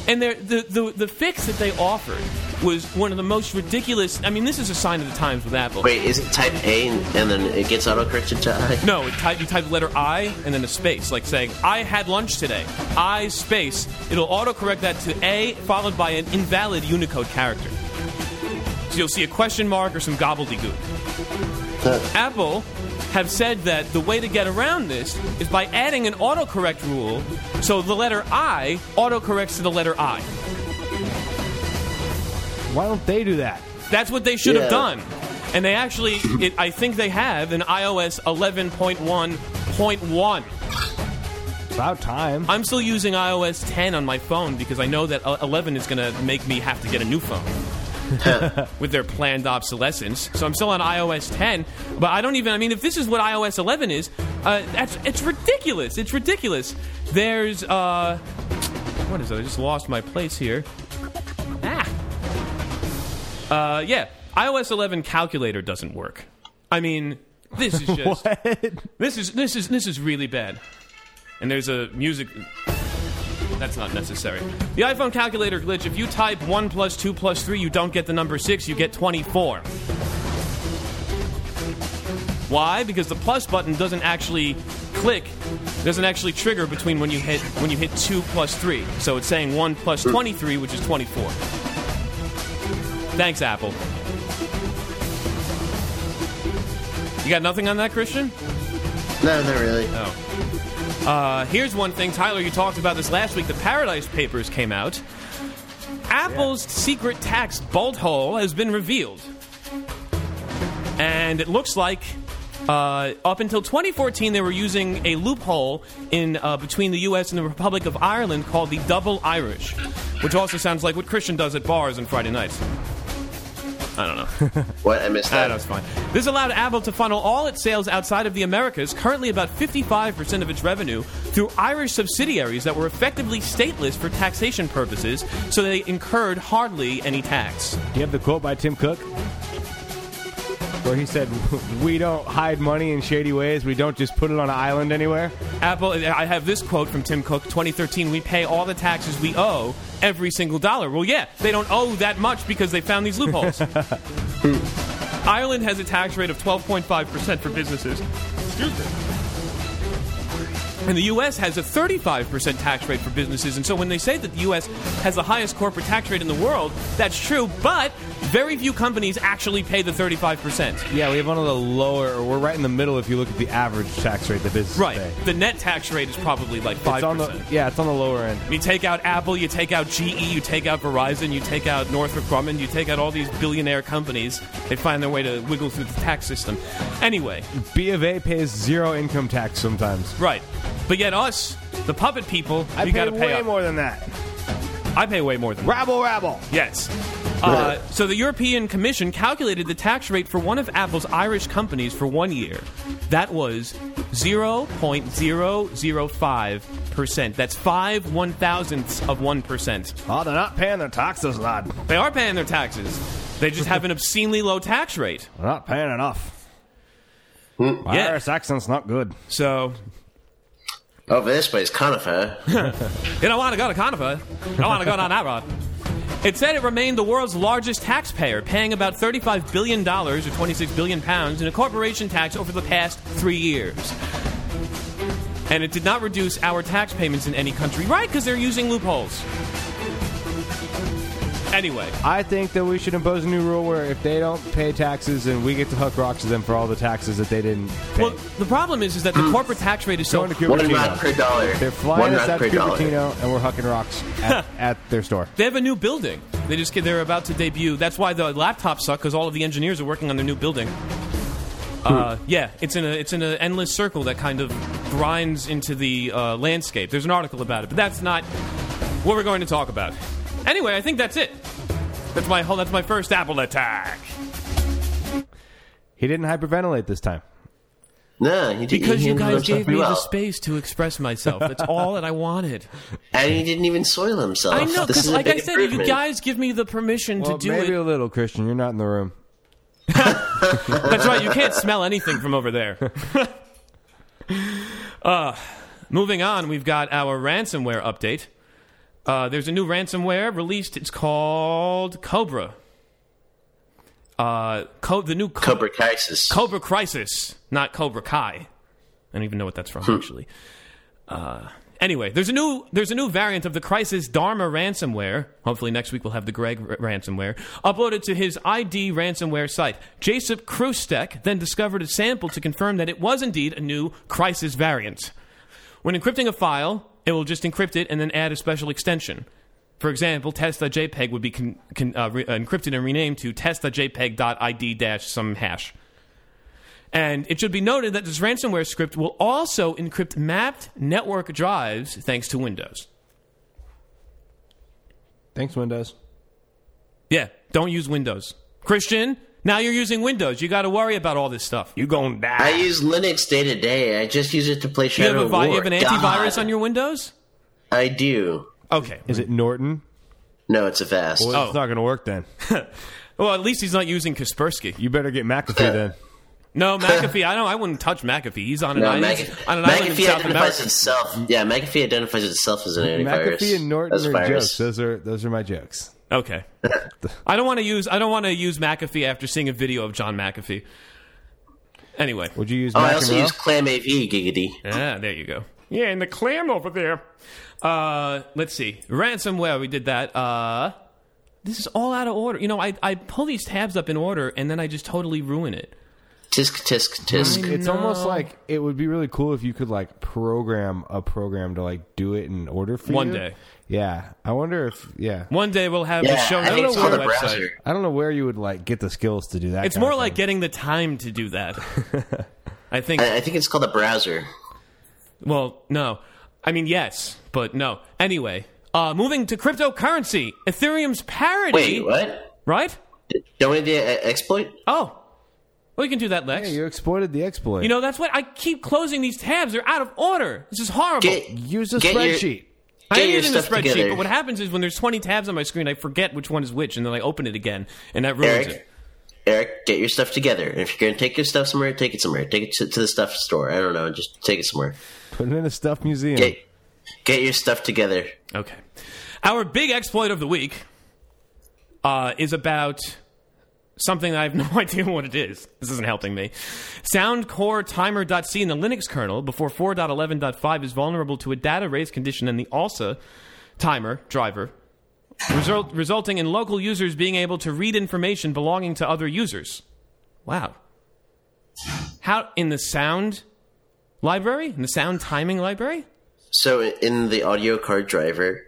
And the the the fix that they offered was one of the most ridiculous. I mean, this is a sign of the times with Apple. Wait, is it type A and, and then it gets autocorrected to I? No, it type, you type the letter I and then a space, like saying, I had lunch today. I space. It'll autocorrect that to A followed by an invalid Unicode character. So you'll see a question mark or some gobbledygook. Apple have said that the way to get around this is by adding an autocorrect rule so the letter I autocorrects to the letter I. Why don't they do that? That's what they should have done. And they actually, it, I think they have in iOS 11.1.1. About time. I'm still using iOS 10 on my phone because I know that uh, 11 is going to make me have to get a new phone with their planned obsolescence. So I'm still on iOS 10, but I don't even. I mean, if this is what iOS 11 is, uh, that's it's ridiculous. It's ridiculous. There's uh, what is it? I just lost my place here. Uh, yeah, iOS 11 calculator doesn't work. I mean, this is just this is this is this is really bad. And there's a music. That's not necessary. The iPhone calculator glitch. If you type one plus two plus three, you don't get the number six. You get twenty-four. Why? Because the plus button doesn't actually click, doesn't actually trigger between when you hit when you hit two plus three. So it's saying one plus twenty-three, which is twenty-four. Thanks, Apple. You got nothing on that, Christian? No, not really. Oh. Uh, here's one thing, Tyler. You talked about this last week. The Paradise Papers came out. Apple's secret tax bolt hole has been revealed. and it looks like uh, up until 2014 they were using a loophole in uh, between the U.S. and the Republic of Ireland called the double Irish, which also sounds like what Christian does at bars on Friday nights. I don't know. What? I missed Ah, that. that's fine. This allowed Apple to funnel all its sales outside of the Americas, currently about 55% of its revenue, through Irish subsidiaries that were effectively stateless for taxation purposes, so they incurred hardly any tax. Do you have the quote by Tim Cook? Where he said, We don't hide money in shady ways. We don't just put it on an island anywhere. Apple, I have this quote from Tim Cook, 2013. We pay all the taxes we owe every single dollar. Well, yeah, they don't owe that much because they found these loopholes. Ireland has a tax rate of 12.5% for businesses. Excuse me. And the U.S. has a 35% tax rate for businesses. And so when they say that the U.S. has the highest corporate tax rate in the world, that's true, but very few companies actually pay the 35%. Yeah, we have one of the lower, we're right in the middle if you look at the average tax rate that businesses Right. pay. The net tax rate is probably like 5%. It's on the, yeah, it's on the lower end. You take out Apple, you take out GE, you take out Verizon, you take out Northrop Grumman, you take out all these billionaire companies. They find their way to wiggle through the tax system. Anyway, B of A pays zero income tax sometimes. right. But yet us, the puppet people, I you pay got to pay way up. more than that. I pay way more than that. Rabble, rabble. Yes. Uh, so the European Commission calculated the tax rate for one of Apple's Irish companies for one year. That was 0.005%. That's five one thousandths of 1%. Oh, they're not paying their taxes, lad. They are paying their taxes. They just have an obscenely low tax rate. They're not paying enough. Hmm. My Yeah. Irish accent's not good. So, Over this place, conifer. you don't want to go to Conifer. You don't want to go down that road. It said it remained the world's largest taxpayer, paying about $35 billion or 26 billion pounds in a corporation tax over the past three years. And it did not reduce our tax payments in any country, right? Because they're using loopholes. Anyway, I think that we should impose a new rule where if they don't pay taxes, and we get to hook rocks to them for all the taxes that they didn't pay. well, the problem is, is that the corporate tax rate is so Going to One Cupertino. rod per dollar. They're flying One us rod out per to dollar. Cupertino, and we're hucking rocks at, at their store. They have a new building. They just they're about to debut. That's why the laptops suck because all of the engineers are working on their new building. Uh, yeah, it's in a it's in an endless circle that kind of grinds into the uh, landscape. There's an article about it, but that's not what we're going to talk about. Anyway, I think that's it. That's my whole. That's my first Apple attack. He didn't hyperventilate this time. No, he did, Because he you guys gave pretty me the space to express myself. That's all that I wanted. and he didn't even soil himself. I know, because like I big said, you guys give me the permission Well, to do it. maybe it. a little, Christian. You're not in the room. That's right. You can't smell anything from over there. uh, moving on, we've got our ransomware update. Uh, there's a new ransomware released. It's called Cobra. Uh, Co- the new Co- Cobra Crysis. Cobra Crysis, not Cobra Kai. I don't even know what that's from actually. Uh, anyway, there's a new there's a new variant of the Crysis Dharma ransomware. Hopefully next week we'll have the Greg r- ransomware uploaded to his ID ransomware site. Jakub Kroustek then discovered a sample to confirm that it was indeed a new Crysis variant. When encrypting a file, it will just encrypt it and then add a special extension. For example, test.jpg would be con- con- uh, re- uh, encrypted and renamed to test.jpg.id some hash. And it should be noted that this ransomware script will also encrypt mapped network drives thanks to Windows. Thanks, Windows. Yeah, don't use Windows. Christian, now you're using Windows. You got to worry about all this stuff. You gonna die. I use Linux day to day. I just use it to play You Shadow have, a vi- War. you have an God. antivirus on your Windows? I do. Okay. Is it Norton? No, it's Avast. Well, Oh. it's not gonna work then. Well, at least he's not using Kaspersky. You better get McAfee then. No, McAfee. I don't. I wouldn't touch McAfee. He's on an No, island. McAfee, on an island in South identifies America. itself. Yeah, McAfee identifies itself as an antivirus. McAfee and Norton are jokes. Those are those are my jokes. Okay. I don't want to use. I don't want to use McAfee after seeing a video of John McAfee. Anyway. Would you use Oh, I also use Raw? Clam AV, giggity. Ah, there you go. Yeah, and the clam over there. Uh, let's see. Ransomware, we did that. Uh, this is all out of order. You know, I, I pull these tabs up in order and then I just totally ruin it. Tisk tisk tisk. It's No. almost like it would be really cool if you could like program a program to like do it in order for you. One you. day. Yeah, I wonder if yeah. One day we'll have Yeah, the show I think notes it's on the website. browser. I don't know where you would like get the skills to do that. It's more like thing. getting the time to do that. I think. I, I think it's called a browser. Well, no. I mean, yes, but no. Anyway, uh, moving to cryptocurrency, Ethereum's parity. Wait, what? Right? Don't we the uh, exploit? Oh. Well, you can do that, Lex. Yeah, you exploited the exploit. you know, that's what I keep closing these tabs. They're out of order. This is horrible. Get, use a get your- spreadsheet. I get am your using the stuff spreadsheet, together. but what happens is when there's 20 tabs on my screen, I forget which one is which, and then I open it again, and that ruins Eric, it. Eric, get your stuff together. If you're going to take your stuff somewhere, take it somewhere. Take it to, to the stuff store. I don't know. Just take it somewhere. Put it in a stuff museum. Get, get your stuff together. Okay. Our big exploit of the week uh, is about something I have no idea what it is. This isn't helping me. Soundcore timer.c in the Linux kernel before 4.11.5 is vulnerable to a data race condition in the ALSA timer driver, result, resulting in local users being able to read information belonging to other users. Wow. How in the sound library? In the sound timing library? So in the audio card driver,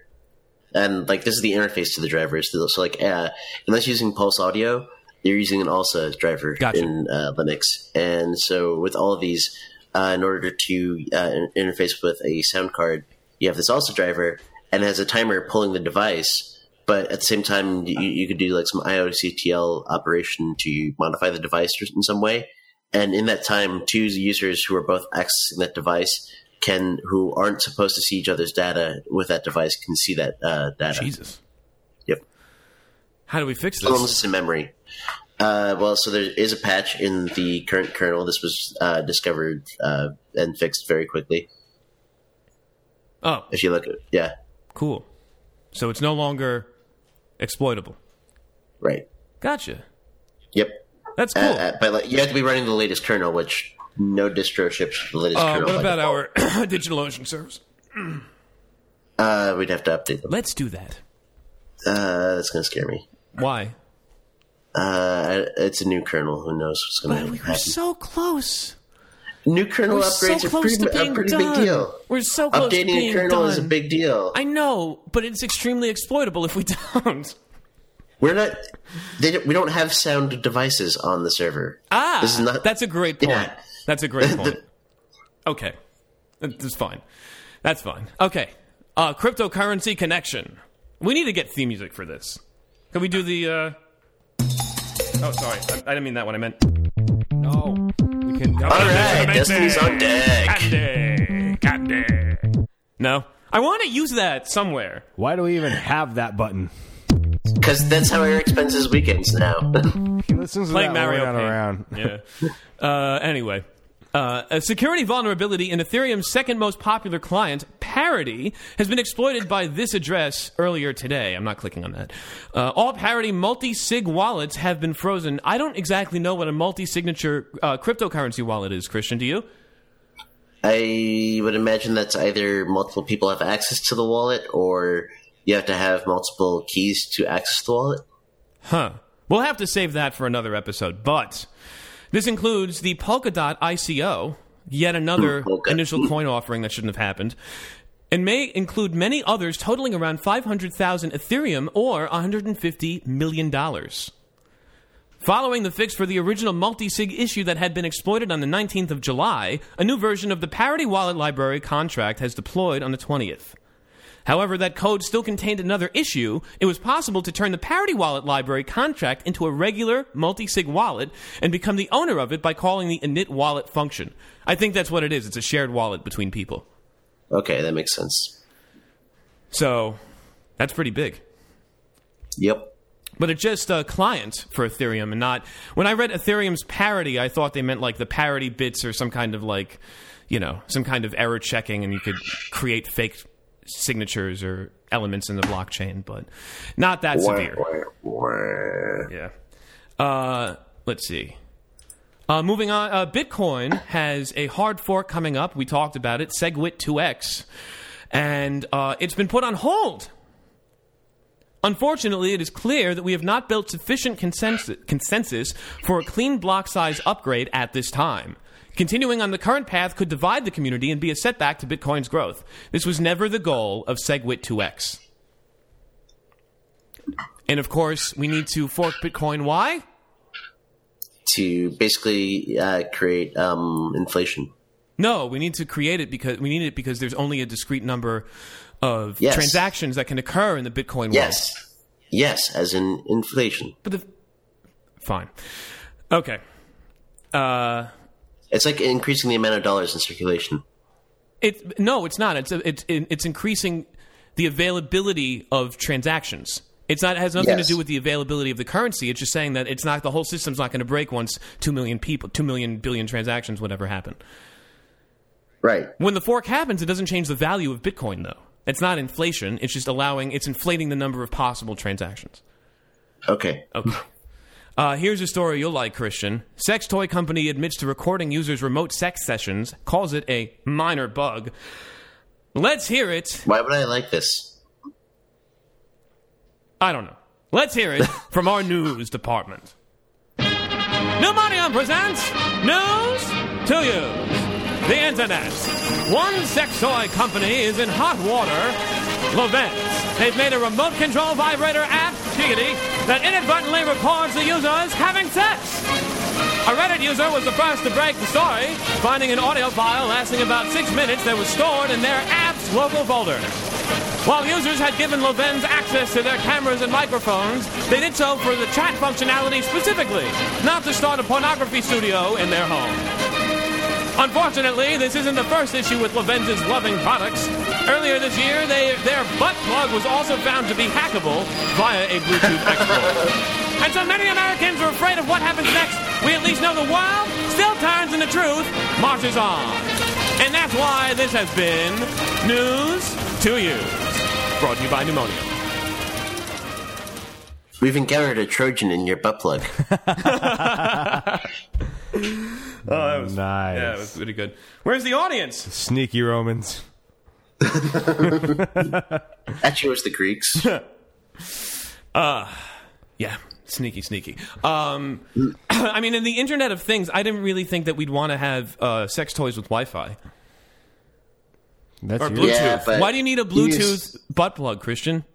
and like this is the interface to the drivers. So, like, uh, unless using Pulse Audio, you're using an ALSA driver Gotcha. in uh, Linux. And so with all of these, uh, in order to uh, interface with a sound card, you have this ALSA driver, and it has a timer pulling the device. But at the same time, you, you could do like some IOCTL operation to modify the device in some way. And in that time, two users who are both accessing that device can, who aren't supposed to see each other's data with that device, can see that uh, data. Jesus. Yep. How do we fix As long as this? it's in memory. Uh, well, so there is a patch in the current kernel. This was uh, discovered uh, and fixed very quickly. Oh, If you look at, yeah, cool. So it's no longer exploitable. right, Gotcha. yep. That's cool. Uh, uh, but like, you have to be running the latest kernel, which no distro ships the latest Uh, kernel. what about our DigitalOcean service? Uh, we'd have to update them. Let's do that. Uh, that's going to scare me. Why? Uh, it's a new kernel. Who knows what's going to happen? we were so close. new kernel We're upgrades so are pretty, a pretty done. big deal. We're so close to Updating a kernel is a done. big deal. I know, but it's extremely exploitable if we don't. We're not. They, don't- we don't have sound devices on the server. Ah, This is not- that's a great point. Yeah. That's a great point. Okay, that's fine. That's fine. Okay, uh, cryptocurrency connection. We need to get theme music for this. Can we do the? Uh... Oh, sorry, I, I didn't mean that one. I meant. No, we can. All right, Destiny's on deck. Candy, candy. No, I want to use that somewhere. Why do we even have that button? Because that's how Eric spends his weekends now. He listens to Playing that when Mario we're Paint. around. Yeah. Uh, anyway. Uh, a security vulnerability in Ethereum's second most popular client, Parity, has been exploited by this address earlier today. I'm not clicking on that. Uh, all Parity multi sig wallets have been frozen. I don't exactly know what a multi signature uh, cryptocurrency wallet is, Christian. Do you? I would imagine that's either multiple people have access to the wallet, or you have to have multiple keys to access the wallet. Huh. We'll have to save that for another episode. But this includes the Polkadot ICO, yet another hmm, Polka. initial hmm. coin offering that shouldn't have happened, and may include many others totaling around 500,000 Ethereum or $150 million. Following the fix for the original multi-sig issue that had been exploited on the 19th of July, a new version of the Parity Wallet Library contract has deployed on the 20th. However, that code still contained another issue. It was possible to turn the Parity Wallet library contract into a regular multi-sig wallet and become the owner of it by calling the init wallet function. I think that's what it is. It's a shared wallet between people. Okay, that makes sense. So, that's pretty big. Yep. But it's just a client for Ethereum and not. When I read Ethereum's parity, I thought they meant like the parity bits or some kind of like, you know, some kind of error checking and you could create fake signatures or elements in the blockchain, but not that severe. Yeah. Uh, let's see. Uh, moving on, uh, Bitcoin has a hard fork coming up. We talked about it, SegWit 2x, and uh, it's been put on hold Unfortunately, it is clear that we have not built sufficient consensus, consensus for a clean block size upgrade at this time. Continuing on the current path could divide the community and be a setback to Bitcoin's growth. This was never the goal of SegWit 2x. And of course, we need to fork Bitcoin. Why? To basically uh, create um, inflation. No, we need to create it because we need it because there's only a discrete number of Yes. transactions that can occur in the Bitcoin world. Yes. Yes, as in inflation. But the fine. Okay. Uh It's like increasing the amount of dollars in circulation. it no, it's not. It's it's it's increasing the availability of transactions. It's not it has nothing Yes. to do with the availability of the currency. It's just saying that it's not the whole system's not going to break once 2 million people, 2 million billion transactions whatever happen. Right. When the fork happens, it doesn't change the value of Bitcoin though. It's not inflation. It's just allowing it's inflating the number of possible transactions. Okay. Okay. Uh, here's a story you'll like, Christian. Sex toy company admits to recording users' remote sex sessions, calls it a minor bug. Let's hear it. Why would I like this? I don't know. Let's hear it from our news department. Pneumonium presents News to You. The Internet. One sex toy company is in hot water. Lovense. They've made a remote control vibrator app, Giggity, that inadvertently records the users having sex. A Reddit user was the first to break the story, finding an audio file lasting about six minutes that was stored in their app's local folder. While users had given Lovense access to their cameras and microphones, they did so for the chat functionality specifically, not to start a pornography studio in their home. Unfortunately, this isn't the first issue with Lovense' loving products. Earlier this year, they, their butt plug was also found to be hackable via a Bluetooth export. And so many Americans are afraid of what happens next. We at least know the world still turns and the truth marches on. And that's why this has been News to You, Brought to you by Pneumonia. We've encountered a Trojan in your butt plug. nice. Yeah, it was pretty good. Where's the audience? Sneaky Romans. Actually, it was the Greeks. Yeah, sneaky, sneaky. Um, I mean, in the Internet of Things, I didn't really think that we'd want to have uh, sex toys with Wi-Fi That's or Bluetooth. Yeah, Why do you need a Bluetooth use- butt plug, Christian?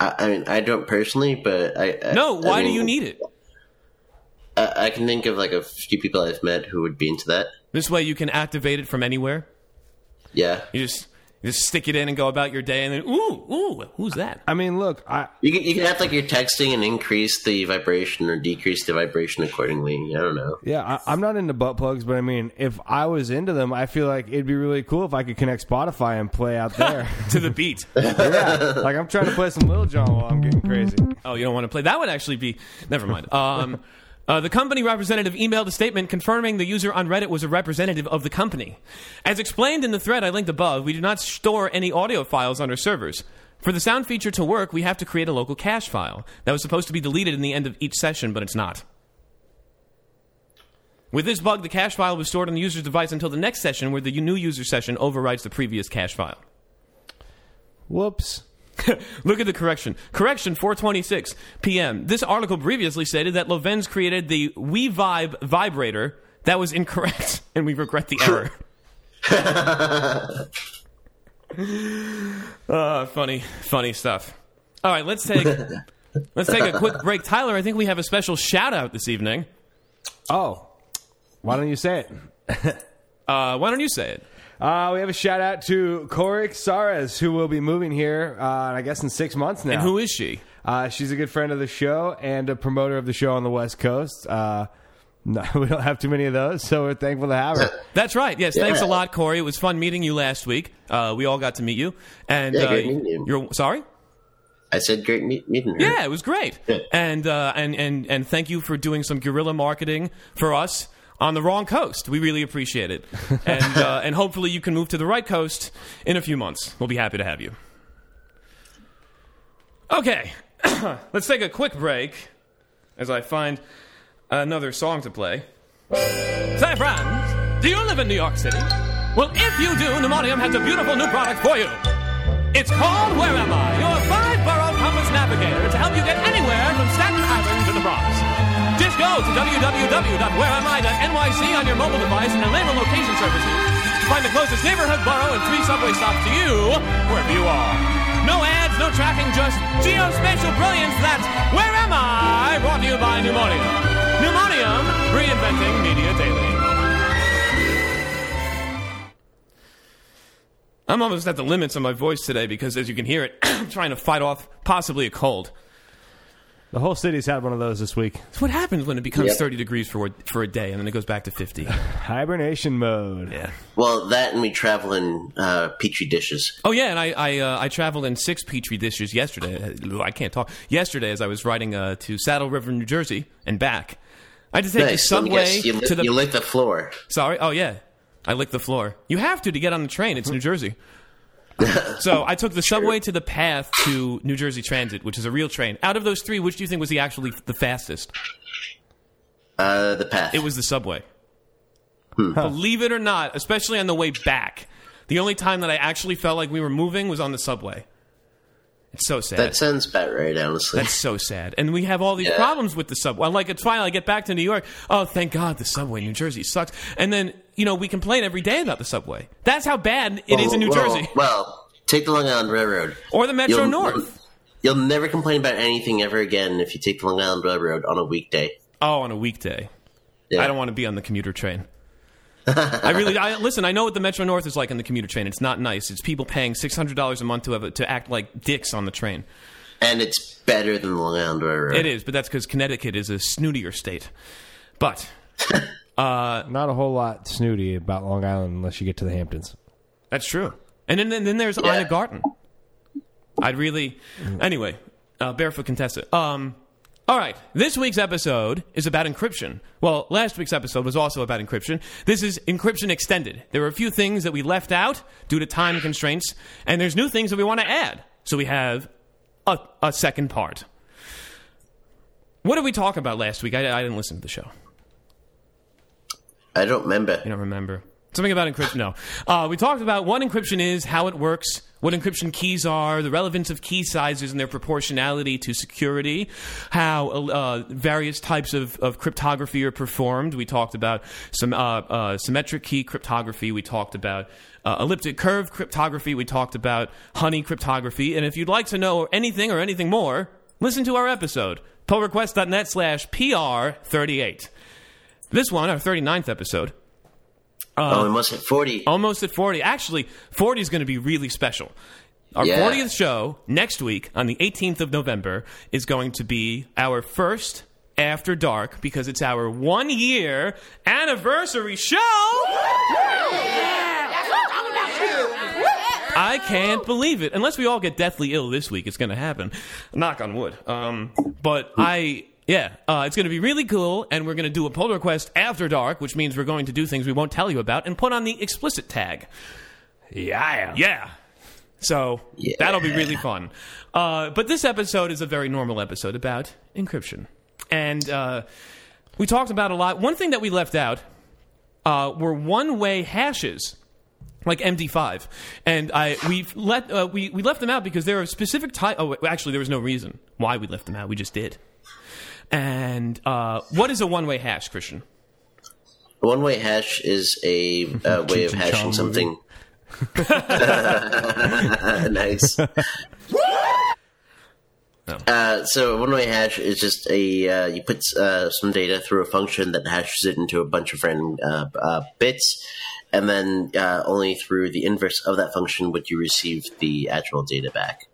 I, I mean, I don't personally, but I. I No, why I do you need it? I, I can think of like a few people I've met who would be into that. This way, you can activate it from anywhere. Yeah, You just you just stick it in and go about your day, and then ooh, ooh, who's that? I mean, look, I you can you can have like your texting and increase the vibration or decrease the vibration accordingly. I don't know. yeah, I, I'm not into butt plugs, but I mean, if I was into them, I feel like it'd be really cool if I could connect Spotify and play out there. to the beat. yeah, like I'm trying to play some Lil Jon while I'm getting crazy. Oh, you don't want to play? That would actually be. Never mind. Um, uh, the company representative emailed a statement confirming the user on Reddit was a representative of the company. As explained in the thread I linked above, we do not store any audio files on our servers. For the sound feature to work, we have to create a local cache file that was supposed to be deleted in the end of each session, but it's not. With this bug, the cache file was stored on the user's device until the next session, where the new user session overwrites the previous cache file. Whoops. Look at the correction. Correction 426 p.m. This article previously stated that Lovense created the WeVibe vibrator. That was incorrect, and we regret the error. uh, funny, funny stuff. All right, let's take let's take a quick break. Tyler, I think we have a special shout out this evening. Oh, why don't you say it? Uh, why don't you say it? Uh, we have a shout out to Corik Sares, who will be moving here, uh, I guess, in six months now. And who is she? Uh, she's a good friend of the show and a promoter of the show on the West Coast. Uh, no, we don't have too many of those, so we're thankful to have her. That's right. Yes, thanks a lot, Corey. It was fun meeting you last week. Uh, we all got to meet you, and Yeah, uh, meeting you. you're sorry. I said great meet- meeting her. Yeah, it was great. Yeah. And uh, and and and thank you for doing some guerrilla marketing for us on the wrong coast. We really appreciate it. And uh, and hopefully you can move to the right coast in a few months. We'll be happy to have you. Okay, let's take a quick break as I find another song to play. Say, friends, do you live in New York City? Well, if you do, Pneumonium has a beautiful new product for you. It's called Where Am I? Your five borough compass navigator to help you get anywhere from Staten Island to the Bronx. Just go to www.whereami.nyc on your mobile device and enable location services. Find the closest neighborhood borough and three subway stops to you wherever you are. No ads, no tracking, just geospatial brilliance. That's Where Am I? Brought to you by Pneumonia. Pneumonium, reinventing media daily. I'm almost at the limits of my voice today because, as you can hear it, I'm trying to fight off possibly a cold. The whole city's had one of those this week. It's what happens when it becomes Yep. 30 degrees for for a day and then it goes back to 50. Hibernation mode. yeah. Well, that and we travel in uh, petri dishes. Oh yeah, and I I, uh, I traveled in six petri dishes yesterday. I can't talk. Yesterday, as I was riding uh, to Saddle River, New Jersey, and back, I had to take the Nice. Let me subway guess, you, to the. you lick the floor. Sorry. Oh yeah, I licked the floor. You have to to get on the train. It's New Jersey. So I took the subway to the path to New Jersey Transit, which is a real train. Out of those three, which do you think was the actually the fastest? Uh, the path. It was the subway. Believe it or not, especially on the way back, the only time that I actually felt like we were moving was on the subway. It's so sad. that sounds about right, honestly. That's so sad. And we have all these Yeah. problems with the subway. Like, it's fine. I get back to New York. Oh, thank God the subway in New Jersey sucks. And then, you know, we complain every day about the subway. That's how bad it is in New Well, Jersey. Well, take the Long Island Railroad. Or the Metro You'll- North. You'll never complain about anything ever again if you take the Long Island Railroad on a weekday. Oh, on a weekday. Yeah. I don't want to be on the commuter train. I really I, listen. I know what the Metro North is like on the commuter train. It's not nice. It's people paying six hundred dollars a month to have a, to act like dicks on the train. And it's better than the Long Island Railroad. It is, but that's because Connecticut is a snootier state. But Not a whole lot snooty about Long Island unless you get to the Hamptons. That's true. And then then, then there's Yeah. Ina Garten. I'd really anyway, uh, Barefoot Contessa. Um all right, this week's episode is about encryption. Well, last week's episode was also about encryption. This is encryption extended. There were a few things that we left out due to time constraints, and there's new things that we want to add. So we have a, a second part. What did we talk about last week? I, I didn't listen to the show. I don't remember. I don't remember. Something about encryption. No. Uh, we talked about what encryption is, how it works, what encryption keys are, the relevance of key sizes and their proportionality to security, how uh, various types of, of cryptography are performed. We talked about some uh, uh, symmetric key cryptography. We talked about uh, elliptic curve cryptography. We talked about honey cryptography. And if you'd like to know anything or anything more, listen to our episode, pullrequest.net slash PR38. This one, our 39th episode, oh, we must hit 40. almost at 40. Actually, 40 is going to be really special. Our Yeah. 40th show next week on the 18th of November is going to be our first After Dark because it's our one year anniversary show. I can't believe it. Unless we all get deathly ill this week, it's going to happen. Knock on wood. Um, but I, yeah, uh, it's going to be really cool, and we're going to do a pull request after dark, which means we're going to do things we won't tell you about and put on the explicit tag. Yeah. Yeah. So Yeah. that'll be really fun. Uh, but this episode is a very normal episode about encryption. And uh, we talked about a lot. One thing that we left out uh, were one way hashes. Like MD5, and I we let uh, we we left them out because there are specific type. Oh, actually, there was no reason why we left them out. We just did. And uh, what is a one-way hash, Christian? One way hash is a uh, way of hashing something. nice. Uh, so one-way hash is just a uh, you put uh, some data through a function that hashes it into a bunch of random uh, uh, bits, and then uh, only through the inverse of that function would you receive the actual data back.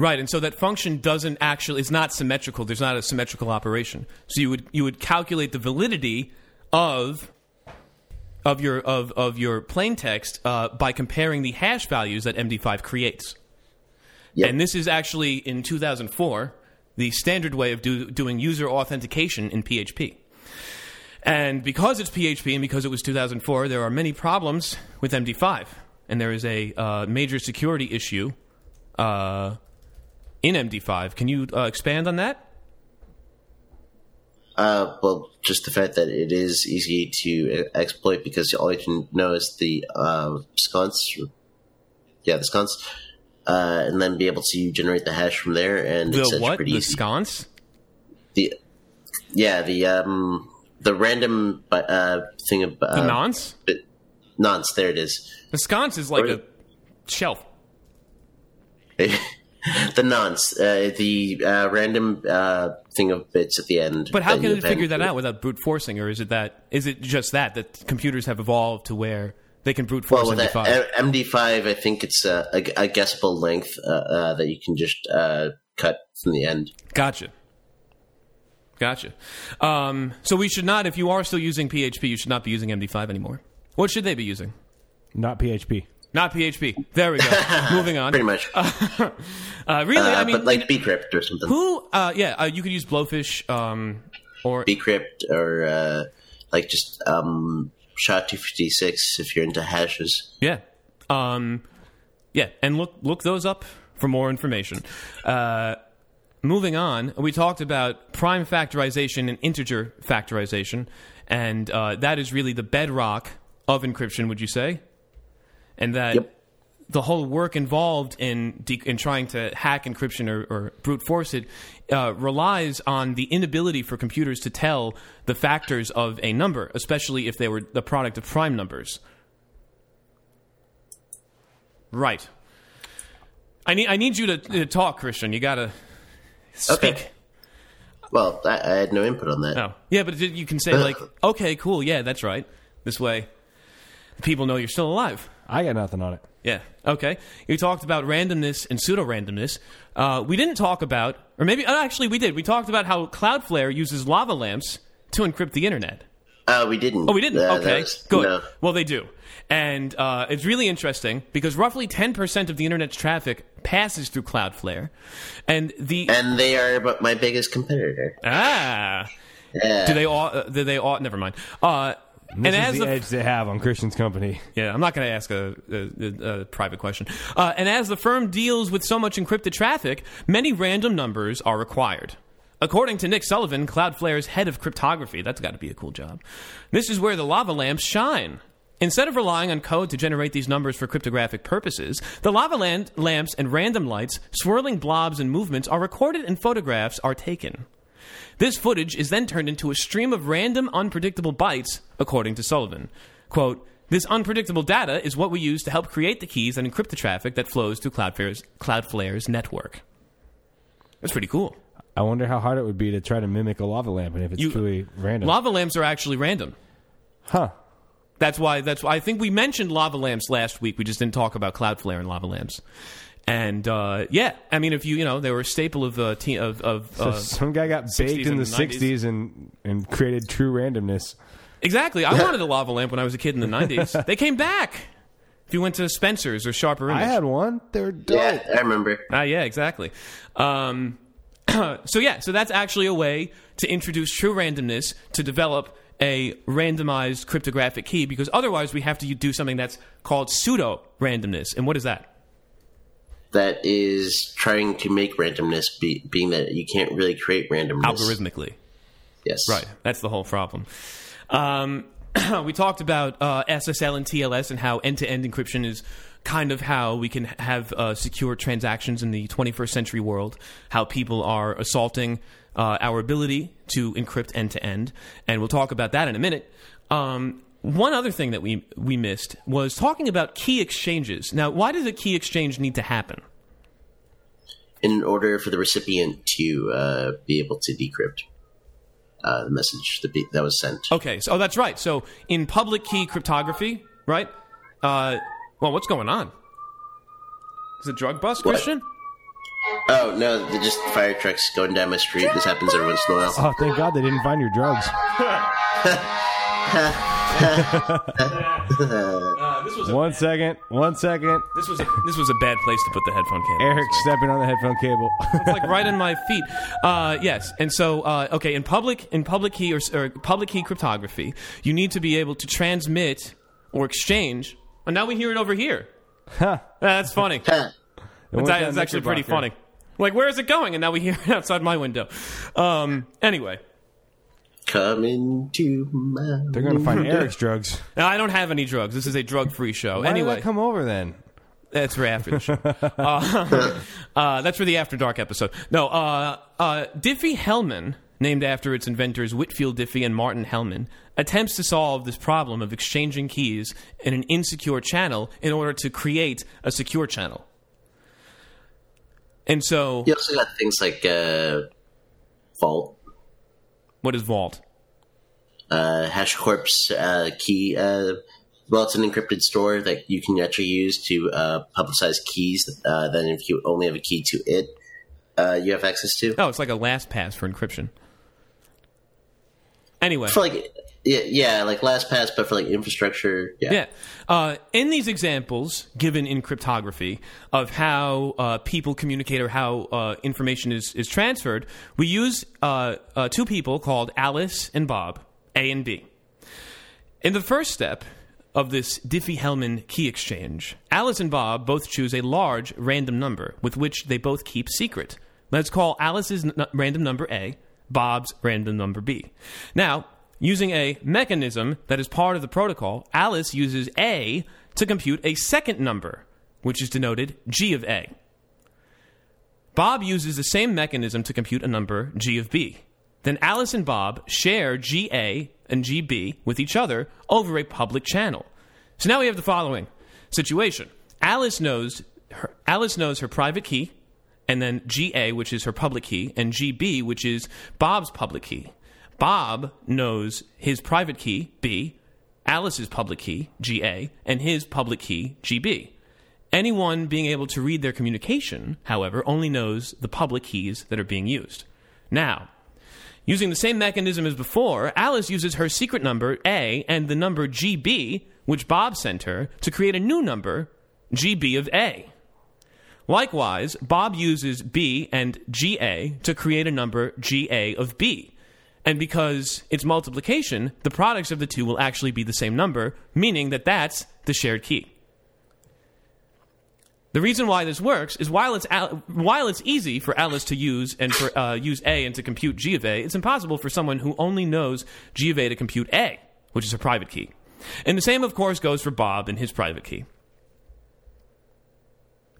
Right, and so that function doesn't actually it's not symmetrical. There's not a symmetrical operation. So you would you would calculate the validity of of your of of your plain text uh, by comparing the hash values that MD5 creates. Yep. And this is actually in 2004 the standard way of do, doing user authentication in PHP. And because it's PHP and because it was 2004, there are many problems with MD5, and there is a uh, major security issue uh, in MD5. Can you uh, expand on that? Uh, well, just the fact that it is easy to uh, exploit because all you can know is the uh, sconce. Yeah, the sconce. uh, and then be able to generate the hash from there. And it's The actually what? pretty The easy. sconce? The yeah, the um, the random uh, thing of uh, The nonce? but- nonce. There it is. The sconce is like Or- a shelf. the nonce, uh, the uh, random uh, thing of bits at the end. But how can you it figure that out without brute forcing, or is it that is it just that that computers have evolved to where they can brute force Well, with MD5? uh, MD5, I think it's a, a, a guessable length uh, uh, that you can just uh, cut from the end. Gotcha. Gotcha. Um, so we should not, if you are still using PHP, you should not be using MD5 anymore. What should they be using? Not PHP. Not PHP. There we go. Moving on. Pretty much. Uh, really, Uh, I mean, but like Bcrypt or something. who? Uh, yeah, uh, you could use Blowfish um, or Bcrypt or uh, like just um, SHA-256 if you're into hashes. Yeah. Um, yeah, and look look those up for more information. Uh, moving on, we talked about prime factorization and integer factorization, and uh, that is really the bedrock of encryption. Would you say? And that Yep. the whole work involved in de- in trying to hack encryption or, or brute force it uh, relies on the inability for computers to tell the factors of a number, especially if they were the product of prime numbers. Right. I need I need you to, to talk, Christian. You gotta speak. Okay. Well, I, I had no input on that. Oh, yeah, but you can say like, okay, cool, yeah, that's right. This way, people know you're still alive. I got nothing on it. Yeah. Okay. You talked about randomness and pseudo randomness. Uh, we didn't talk about, or maybe oh, actually we did. We talked about how Cloudflare uses lava lamps to encrypt the internet. Uh, we didn't. Oh, we didn't. Uh, okay, was- good. no. Well, they do, and uh, it's really interesting because roughly ten percent of the internet's traffic passes through Cloudflare, and the And they are but my biggest competitor. ah, Yeah. do they all? Uh, do they all? Never mind. Uh, and This as is the the edge they have on Christian's company. Yeah, I'm not going to ask a, a, a private question. Uh, and as the firm deals with so much encrypted traffic, many random numbers are required. According to Nick Sullivan, Cloudflare's head of cryptography, that's got to be a cool job. This is where the lava lamps shine. Instead of relying on code to generate these numbers for cryptographic purposes, the lava land, lamps and random lights, swirling blobs, and movements are recorded and photographs are taken. This footage is then turned into a stream of random, unpredictable bytes, according to Sullivan. Quote, this unpredictable data is what we use to help create the keys that encrypt the traffic that flows through Cloudflare's, Cloudflare's network. That's pretty cool. I wonder how hard it would be to try to mimic a lava lamp and if it's You- truly random. Lava lamps are actually random. huh. That's why. That's why I think we mentioned lava lamps last week. We just didn't talk about Cloudflare and lava lamps. And uh, yeah, I mean, if you you know, they were a staple of uh, te- of, of So uh, some guy got baked in the 60s and, and created true randomness. exactly. I wanted a lava lamp when I was a kid in the '90s. they came back. If you went to Spencer's or Sharper Image, I had one. They're dope. Yeah, I remember. Ah, yeah, exactly. Um, so yeah, so that's actually a way to introduce true randomness to develop a randomized cryptographic key because otherwise we have to do something that's called pseudo randomness. And what is that? That is trying to make randomness be, being that you can't really create randomness. Algorithmically. Yes. Right. That's the whole problem. Um, we talked about uh, SSL and TLS and how end-to-end encryption is kind of how we can have uh, secure transactions in the 21st century world. How people are assaulting uh, our ability to encrypt end-to-end, and we'll talk about that in a minute. Um, one other thing that we we missed was talking about key exchanges. Now, why does a key exchange need to happen? In order for the recipient to uh, be able to decrypt uh, the message that, be, that was sent. Okay, so oh, that's right. So in public key cryptography, right? Uh, well, what's going on? Is it drug bust, What? Christian? Oh, no, they're just fire trucks going down my street. This happens every once in a while. Oh, thank God they didn't find your drugs. Uh, this was a, One second. One second. this was a, this was a bad place to put the headphone cable. Eric stepping on the headphone cable. It's like right in my feet. Uh, yes, and so uh, okay, in public in public key or, or public key cryptography, you need to be able to transmit or exchange. And now we hear it over here. Huh. That's funny. Huh. It It's, went it's down actually pretty funny. Like, where is it going? And now we hear it outside my window. Um, anyway, Come into my. They're going to find Eric's drugs. now, I don't have any drugs. This is a drug-free show. Why did anyway, come over then? That's for after the show. uh, uh, that's for the After Dark episode. No, uh, uh, Diffie-Hellman, named after its inventors Whitfield Diffie and Martin Hellman, attempts to solve this problem of exchanging keys in an insecure channel in order to create a secure channel. And so, You also got things like uh, Vault, what is Vault? uh, HashiCorp's uh, key. Uh, well, it's an encrypted store that you can actually use to uh, publicize keys. Uh, then, if you only have a key to it, uh, you have access to. Oh, it's like a LastPass for encryption. Anyway. For like, yeah, yeah, like LastPass, but for like infrastructure. Yeah. Yeah. Uh, in these examples given in cryptography of how uh, people communicate or how uh, information is, is transferred, we use uh, uh, two people called Alice and Bob, A and B. In the first step of this Diffie-Hellman key exchange, Alice and Bob both choose a large random number with which they both keep secret. Let's call Alice's n- random number A, Bob's random number B. Now, using a mechanism that is part of the protocol, Alice uses A to compute a second number, which is denoted G of A. Bob uses the same mechanism to compute a number G of B. Then Alice and Bob share GA and GB with each other over a public channel. So now we have the following situation. Alice knows her, Alice knows her private key, and then GA, which is her public key, and GB, which is Bob's public key. Bob knows his private key, B, Alice's public key, GA, and his public key, GB. Anyone being able to read their communication, however, only knows the public keys that are being used. Now, using the same mechanism as before, Alice uses her secret number, A, and the number GB, which Bob sent her, to create a new number, GB of A. Likewise, Bob uses B and GA to create a number GA of B. And because it's multiplication, the products of the two will actually be the same number, meaning that that's the shared key. The reason why this works is while it's Al- while it's easy for Alice to use and for uh, use A and to compute G of A, it's impossible for someone who only knows G of A to compute A, which is her private key. And the same, of course, goes for Bob and his private key.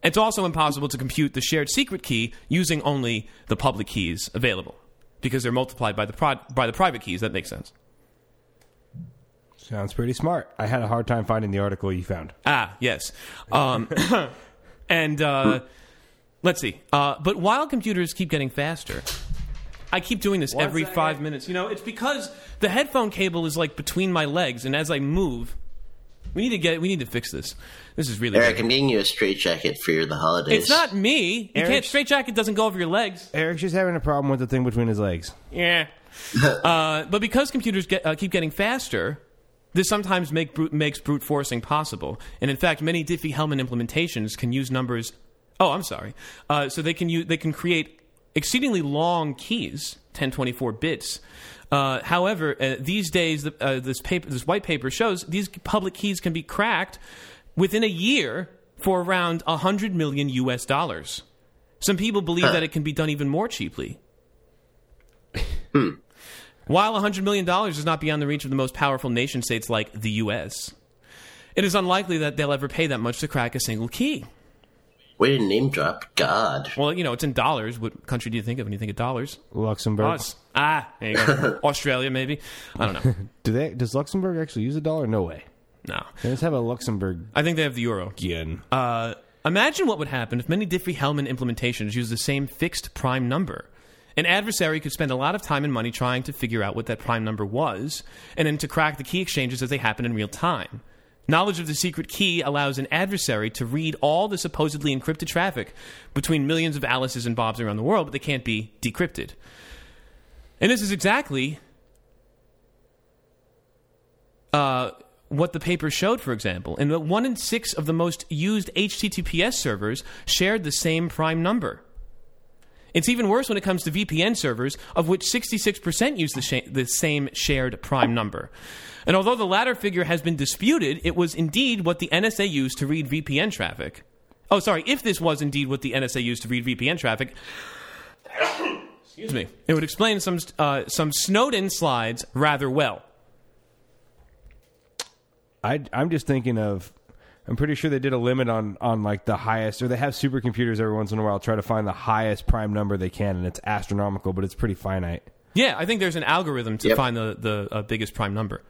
It's also impossible to compute the shared secret key using only the public keys available because they're multiplied by the pri- by the private keys. That makes sense. Sounds pretty smart. I had a hard time finding the article you found. Ah, yes. Um, and uh, let's see. Uh, but while computers keep getting faster, I keep doing this every five minutes. You know, it's because the headphone cable is like between my legs, and as I move, we need to get. We need to fix this. This is really. Eric, bad. I'm getting you a straight jacket for the holidays. It's not me. You can't. Eric's- Straight jacket doesn't go over your legs. Eric's just having a problem with the thing between his legs. Yeah. uh, but because computers get, uh, keep getting faster, this sometimes make brute, makes brute forcing possible. And in fact, many Diffie-Hellman implementations can use numbers. Oh, I'm sorry. Uh, so they can use, they can create exceedingly long keys, 1024 bits. Uh, however, uh, these days, the, uh, this paper, this white paper shows these public keys can be cracked within a year for around 100 million U.S. dollars. Some people believe that it can be done even more cheaply. While $100 million is not beyond the reach of the most powerful nation states like the U.S., it is unlikely that they'll ever pay that much to crack a single key. Way to name drop. God. Well, you know, it's in dollars. What country do you think of when you think of dollars? Luxembourg. Us. Ah, there you go. Australia, maybe. I don't know. Do they? Does Luxembourg actually use a dollar? No way. No. They just have a Luxembourg I think they have the euro. yen. Uh, imagine what would happen if many Diffie-Hellman implementations use the same fixed prime number. An adversary could spend a lot of time and money trying to figure out what that prime number was, and then to crack the key exchanges as they happen in real time. Knowledge of the secret key allows an adversary to read all the supposedly encrypted traffic between millions of Alices and Bobs around the world, but they can't be decrypted. And this is exactly uh, what the paper showed, for example. And that one in six of the most used HTTPS servers shared the same prime number. It's even worse when it comes to VPN servers, of which 66% use the, sh- the same shared prime number. And although the latter figure has been disputed, it was indeed what the NSA used to read VPN traffic. Oh, sorry, if this was indeed what the NSA used to read VPN traffic, excuse me, it would explain some, uh, some Snowden slides rather well. I, I'm just thinking of I'm pretty sure they did a limit on on like the highest, or they have supercomputers every once in a while try to find the highest prime number they can, and it's astronomical, but it's pretty finite. Yeah, I think there's an algorithm to Yep. find the the uh, biggest prime number.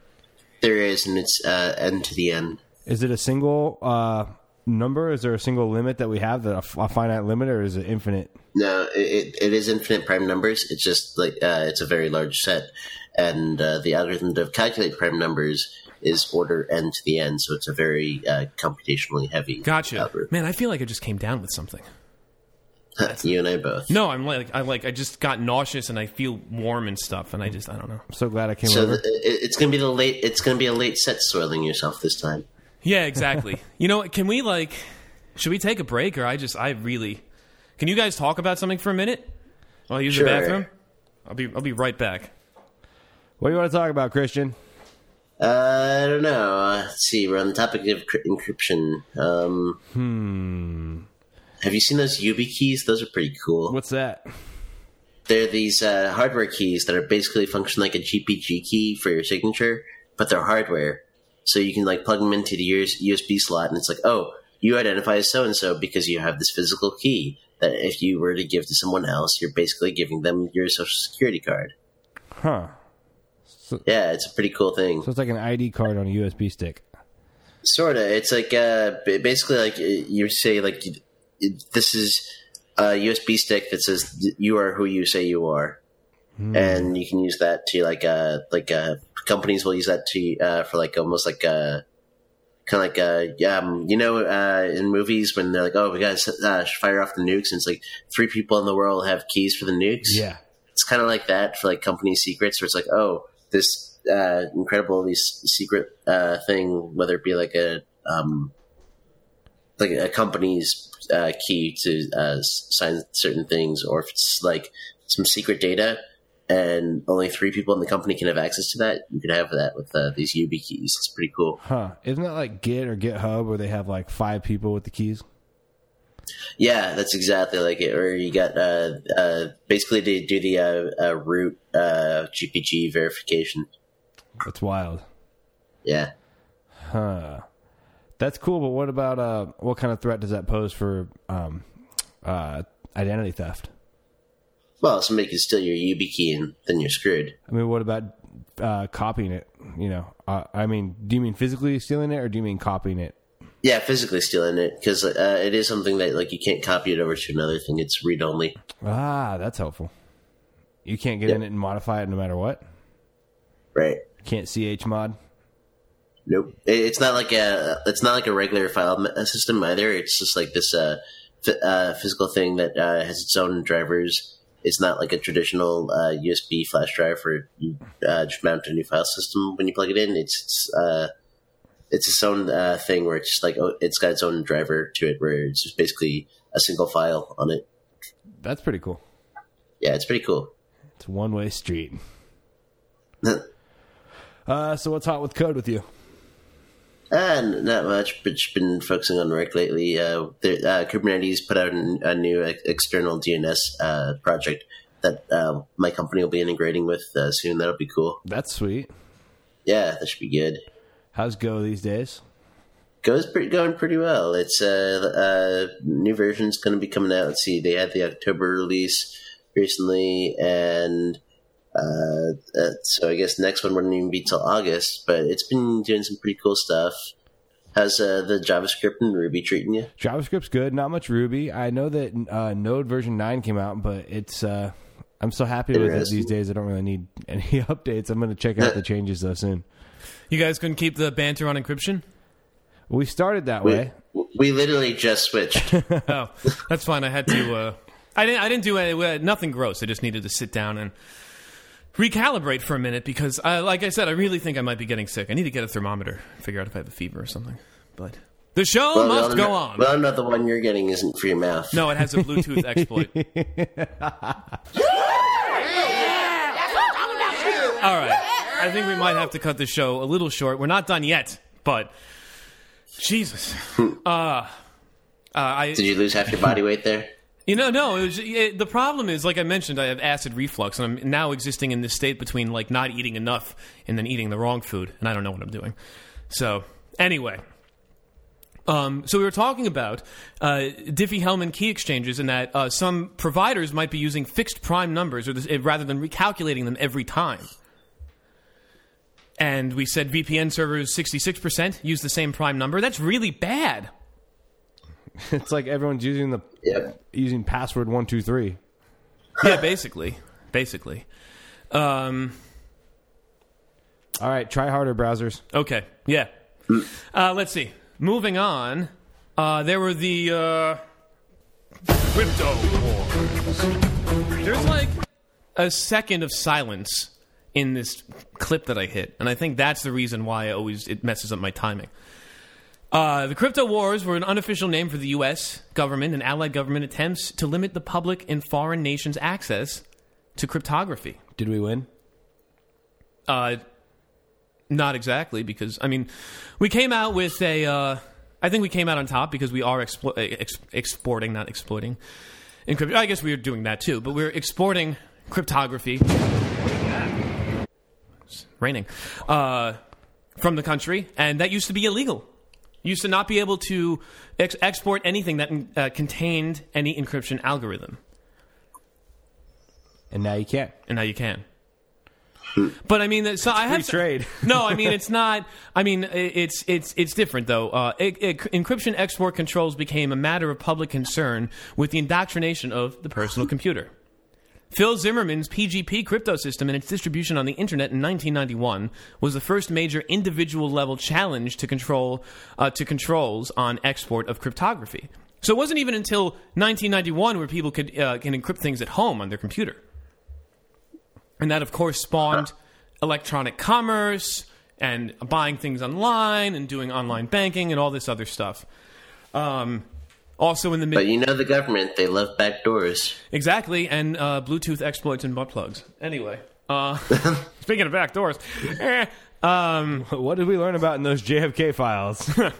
There is, and it's uh, n to the end. Is it a single uh, number? Is there a single limit that we have, that a, f- a finite limit, or is it infinite? No, it, it, it is infinite prime numbers. It's just like uh, it's a very large set, and uh, the algorithm to calculate prime numbers is order n to the n. So it's a very uh, computationally heavy. Gotcha. algorithm. Man, I feel like I just came down with something. you and I both. No, I'm like I like I just got nauseous and I feel warm and stuff, and I just I don't know. I'm so glad I came So over. the, it, it's gonna be the late. It's gonna be a late set soiling yourself this time. Yeah, exactly. you know, can we like should we take a break or I just I really Can you guys talk about something for a minute? While I use Sure. the bathroom? I'll be I'll be right back. what do you want to talk about, Christian? Uh, I don't know. Uh, let's see. We're on the topic of cri- encryption. Um, hmm. Have you seen those YubiKeys? Those are pretty cool. What's that? They're these uh, hardware keys that are basically function like a GPG key for your signature, but they're hardware. So you can like plug them into the USB slot, and it's like, oh, you identify as so and so because you have this physical key. That if you were to give to someone else, you're basically giving them your social security card. Huh? Yeah, it's a pretty cool thing. So it's like an ID card on a USB stick. Sorta. It's like uh, basically like you say like this is a USB stick that says you are who you say you are, and you can use that to like uh like uh companies will use that to uh for like almost like a kind of like uh yeah um, you know uh in movies when they're like oh we gotta uh, fire off the nukes and it's like three people in the world have keys for the nukes. Yeah. it's kind of like that for like company secrets where it's like oh this uh, incredibly s- secret uh, thing whether it be like a um, like a company's uh, key to uh, sign certain things or if it's like some secret data and only three people in the company can have access to that you could have that with uh, these YubiKeys it's pretty cool Huh? Isn't that like Git or GitHub where they have like five people with the keys? Yeah, that's exactly like it. Or you got uh, uh, basically to do the uh, uh, root uh, GPG verification. That's wild. Yeah. Huh. That's cool, but what about uh what kind of threat does that pose for um uh identity theft? Well, somebody can steal your YubiKey key and then you're screwed. I mean, what about uh copying it, you know? Uh, I mean, do you mean physically stealing it or do you mean copying it? Yeah, physically stealing it because uh, it is something that like you can't copy it over to another thing. It's read only. Ah, that's helpful. You can't get Yeah. in it and modify it no matter what. Right. Can't chmod. Nope. It's not like a it's not like a regular file system either. It's just like this uh, f- uh, physical thing that uh, has its own drivers. It's not like a traditional uh, USB flash drive where you uh, just mount a new file system when you plug it in. It's it's, uh, it's its own uh, thing where it's just like oh, it's got its own driver to it where it's just basically a single file on it. That's pretty cool. Yeah, it's pretty cool. It's a one way street. Uh, so what's hot with code with you? Uh, not much, but just been focusing on Rick lately. Uh, there, uh, Kubernetes put out an, a new external DNS uh, project that uh, my company will be integrating with uh, soon. That'll be cool. That's sweet. Yeah, that should be good. How's Go these days? Goes pretty, going pretty well. It's uh, uh, new version's going to be coming out. Let's see, they had the October release recently, and uh, uh, so I guess next one wouldn't even be till August. But it's been doing some pretty cool stuff. How's uh, the JavaScript and Ruby treating you? JavaScript's good. Not much Ruby. I know that uh, Node version nine came out, but it's. Uh, I'm so happy with it these days. I don't really need any updates. I'm going to check out the changes though soon. You guys couldn't keep the banter on encryption? We started that We, way. we literally just switched. Oh, that's fine. I had to. Uh, I didn't. I didn't do any, uh, nothing gross. I just needed to sit down and recalibrate for a minute because, I, like I said, I really think I might be getting sick. I need to get a thermometer, figure out if I have a fever or something. But the show Well, must go on. Well, not the one you're getting isn't for your mouth. no, it has a Bluetooth exploit. All right. I think we might have to cut the show a little short. We're not done yet, but Jesus. Uh, uh, I Did you lose half your body weight there? You know, no. It was, it, the problem is, like I mentioned, I have acid reflux, and I'm now existing in this state between like not eating enough and then eating the wrong food, and I don't know what I'm doing. So, anyway, Um, so we were talking about uh, Diffie-Hellman key exchanges, and that uh, some providers might be using fixed prime numbers, or this, eh, rather than recalculating them every time. And we said VPN servers 66% use the same prime number. That's really bad. It's like everyone's using the Yeah. using password one two three. Yeah, basically, basically. Um, All right, try harder, browsers. Okay. Yeah. Uh, let's see. Moving on. Uh, there were the uh, crypto wars. There's like a second of silence in this clip that I hit, and I think that's the reason why I always it messes up my timing. Uh, the crypto wars were an unofficial name for the U.S. government and allied government attempts to limit the public and foreign nations' access to cryptography. Did we win? Uh, not exactly, because I mean, we came out with a. Uh, I think we came out on top because we are explo- ex- exporting, not exploiting. Encrypt- I guess we were doing that too, but we're exporting cryptography. It's raining uh, from the country, and that used to be illegal. Used to not be able to ex- export anything that uh, contained any encryption algorithm, And now you can't. and now you can. But I mean, so I have Free trade. no, I mean it's not. I mean it's it's it's different though. Uh, it, it, encryption export controls became a matter of public concern with the indoctrination of the personal computer. Phil Zimmermann's PGP crypto system and its distribution on the internet in 1991 was the first major individual level challenge to control uh, to controls on export of cryptography. So it wasn't even until 1991 where people could uh, can encrypt things at home on their computer. And that, of course, spawned electronic commerce and buying things online and doing online banking and all this other stuff. Um, also in the mid But you know the government, they love backdoors. exactly and uh, Bluetooth exploits and butt plugs. Anyway, uh, speaking of backdoors, eh, um, What did we learn about in those JFK files?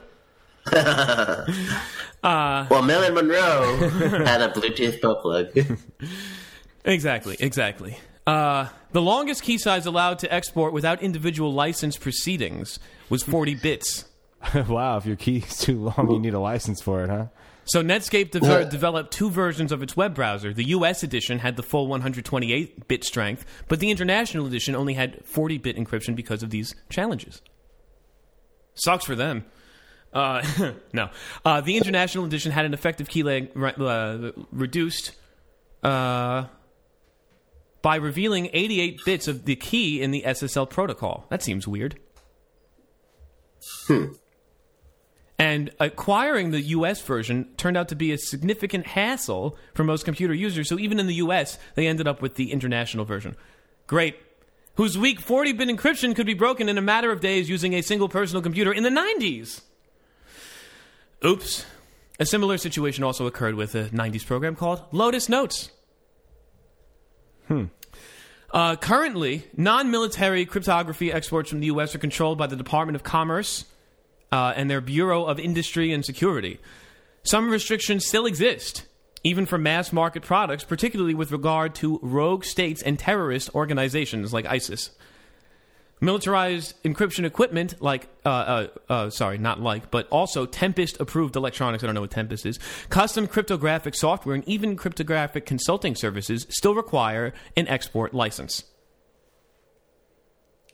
Well, Marilyn Monroe had a Bluetooth butt plug. exactly, exactly. Uh, the longest key size allowed to export without individual license proceedings was 40 bits. wow, if your key's too long, you need a license for it, huh? So Netscape de- developed two versions of its web browser. The US edition had the full 128-bit strength, but the international edition only had 40-bit encryption because of these challenges. Sucks for them. Uh, no, uh, the international edition had an effective key lag re- uh, reduced uh, by revealing 88 bits of the key in the SSL protocol. That seems weird. And acquiring the US version turned out to be a significant hassle for most computer users. So even in the US, they ended up with the international version. Great. Whose weak 40 bit encryption could be broken in a matter of days using a single personal computer in the 90s. Oops. A similar situation also occurred with a 90s program called Lotus Notes. Uh, currently, non military cryptography exports from the U.S. are controlled by the Department of Commerce uh, and their Bureau of Industry and Security. Some restrictions still exist, even for mass market products, particularly with regard to rogue states and terrorist organizations like ISIS. Militarized encryption equipment, like, uh, uh, uh, sorry, not like, but also Tempest approved electronics, I don't know what Tempest is, custom cryptographic software, and even cryptographic consulting services still require an export license.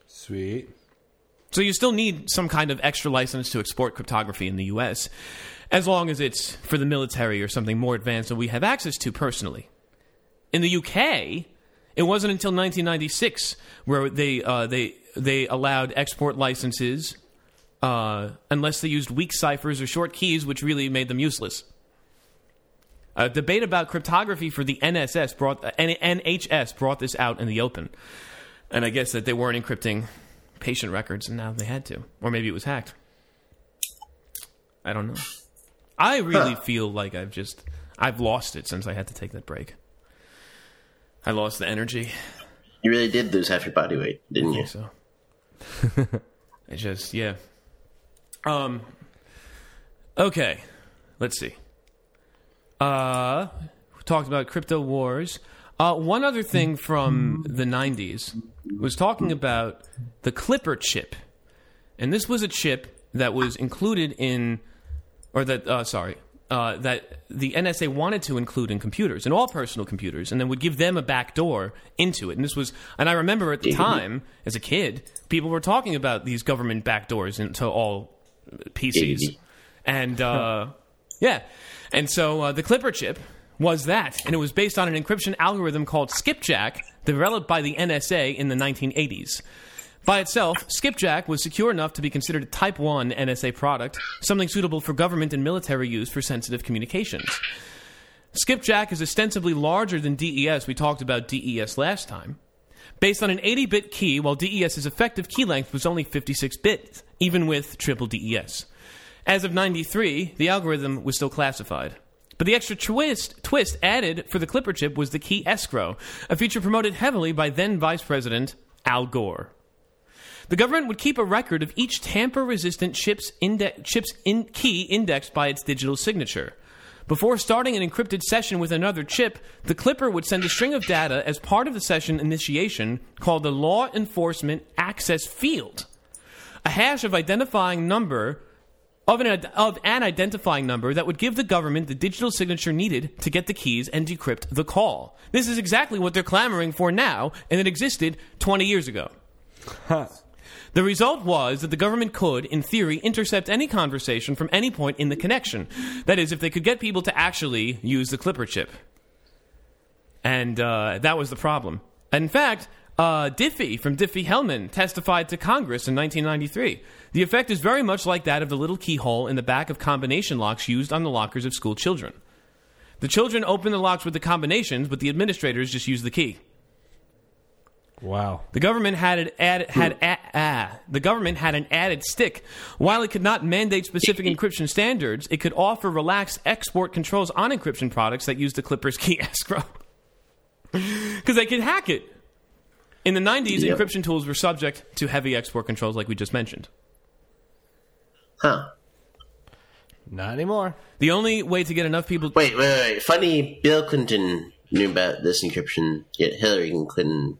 Sweet. So you still need some kind of extra license to export cryptography in the US, as long as it's for the military or something more advanced that we have access to personally. In the UK, it wasn't until 1996 where they uh, they they allowed export licenses uh, unless they used weak ciphers or short keys, which really made them useless. A debate about cryptography for the NSS brought uh, NHS brought this out in the open, and I guess that they weren't encrypting patient records, and now they had to, or maybe it was hacked. I don't know. I really feel like I've just I've lost it since I had to take that break. I lost the energy. You really did lose half your body weight, didn't you? So it just yeah. Um. Okay, let's see. Uh, we talked about crypto wars. Uh, one other thing from the '90s was talking about the Clipper chip, and this was a chip that was included in, or that uh, sorry, uh, that the NSA wanted to include in computers, in all personal computers, and then would give them a back door into it. And this was, and I remember at the time, as a kid, people were talking about these government back doors into all PCs, and uh, yeah, and so uh, the Clipper chip was that, and it was based on an encryption algorithm called Skipjack, developed by the NSA in the 1980s. By itself, Skipjack was secure enough to be considered a Type 1 NSA product, something suitable for government and military use for sensitive communications. Skipjack is ostensibly larger than DES. We talked about DES last time. Based on an 80 bit key, while DES's effective key length was only 56 bits, even with triple DES. As of 93, the algorithm was still classified. But the extra twist, twist added for the Clipper chip was the key escrow, a feature promoted heavily by then Vice President Al Gore. The government would keep a record of each tamper-resistant chip's, inde- chip's in- key indexed by its digital signature. Before starting an encrypted session with another chip, the clipper would send a string of data as part of the session initiation called the law enforcement access field. A hash of identifying number of an, of an identifying number that would give the government the digital signature needed to get the keys and decrypt the call. This is exactly what they're clamoring for now, and it existed 20 years ago. The result was that the government could, in theory, intercept any conversation from any point in the connection. That is, if they could get people to actually use the Clipper chip. And uh, that was the problem. In fact, uh, Diffie from Diffie-Hellman testified to Congress in 1993. The effect is very much like that of the little keyhole in the back of combination locks used on the lockers of school children. The children open the locks with the combinations, but the administrators just use the key. Wow. The government had an add, had a, ah, the government had an added stick. While it could not mandate specific encryption standards, it could offer relaxed export controls on encryption products that use the Clipper's key escrow. Because they could hack it. In the 90s, Yep. encryption tools were subject to heavy export controls, like we just mentioned. Huh. Not anymore. The only way to get enough people. Wait, wait, wait. Funny, Bill Clinton knew about this encryption, yet Hillary couldn't.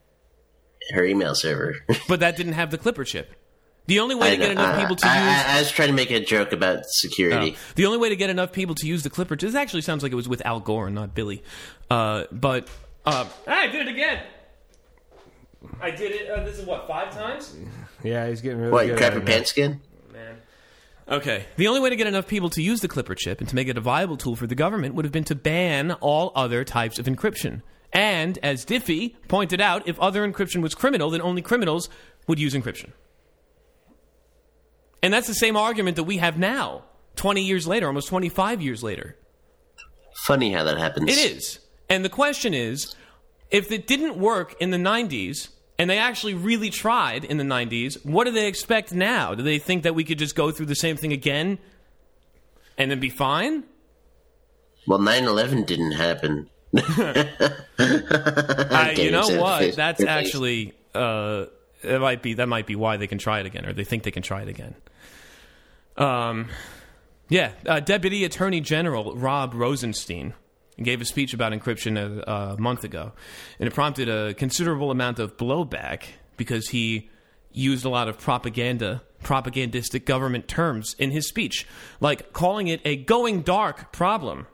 Her email server. But that didn't have the Clipper chip. The only way I to get enough I- people to I, use. I, I was trying to make a joke about security. Oh. The only way to get enough people to use the Clipper. This actually sounds like it was with Al Gore and not Billy. Uh, but uh, I did it again. I did it. Uh, this is what five times. Yeah, he's getting really What, you good crap at your it now. pants again? Man. Okay. The only way to get enough people to use the Clipper chip and to make it a viable tool for the government would have been to ban all other types of encryption. And as Diffie pointed out, if other encryption was criminal, then only criminals would use encryption. And that's the same argument that we have now, 20 years later, almost 25 years later. Funny how that happens. It is. And the question is if it didn't work in the 90s, and they actually really tried in the 90s, what do they expect now? Do they think that we could just go through the same thing again and then be fine? Well, 9 11 didn't happen. Uh, you know what? That's actually uh, it might be that might be why they can try it again, or they think they can try it again. Um, yeah, uh, Deputy Attorney General Rob Rosenstein gave a speech about encryption a, a month ago, and it prompted a considerable amount of blowback because he used a lot of propaganda, propagandistic government terms in his speech, like calling it a going dark problem.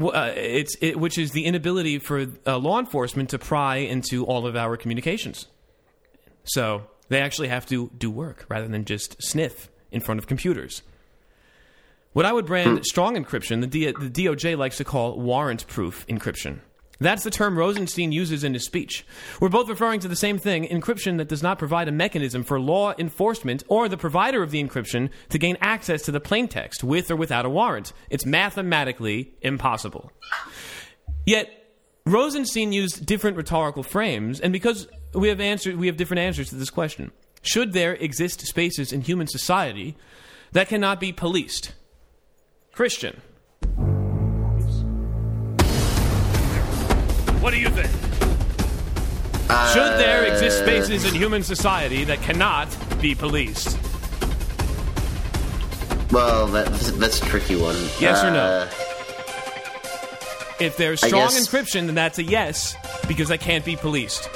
Uh, it's it, which is the inability for uh, law enforcement to pry into all of our communications. So they actually have to do work rather than just sniff in front of computers. What I would brand hmm. strong encryption, the, D- the DOJ likes to call warrant proof encryption. That's the term Rosenstein uses in his speech. We're both referring to the same thing encryption that does not provide a mechanism for law enforcement or the provider of the encryption to gain access to the plaintext with or without a warrant. It's mathematically impossible. Yet, Rosenstein used different rhetorical frames, and because we have answered, we have different answers to this question. Should there exist spaces in human society that cannot be policed? Christian. What do you think? Should there exist spaces in human society that cannot be policed? Well, that, that's a tricky one. Yes or no? Uh, If there's strong guess- encryption, then that's a yes because that can't be policed.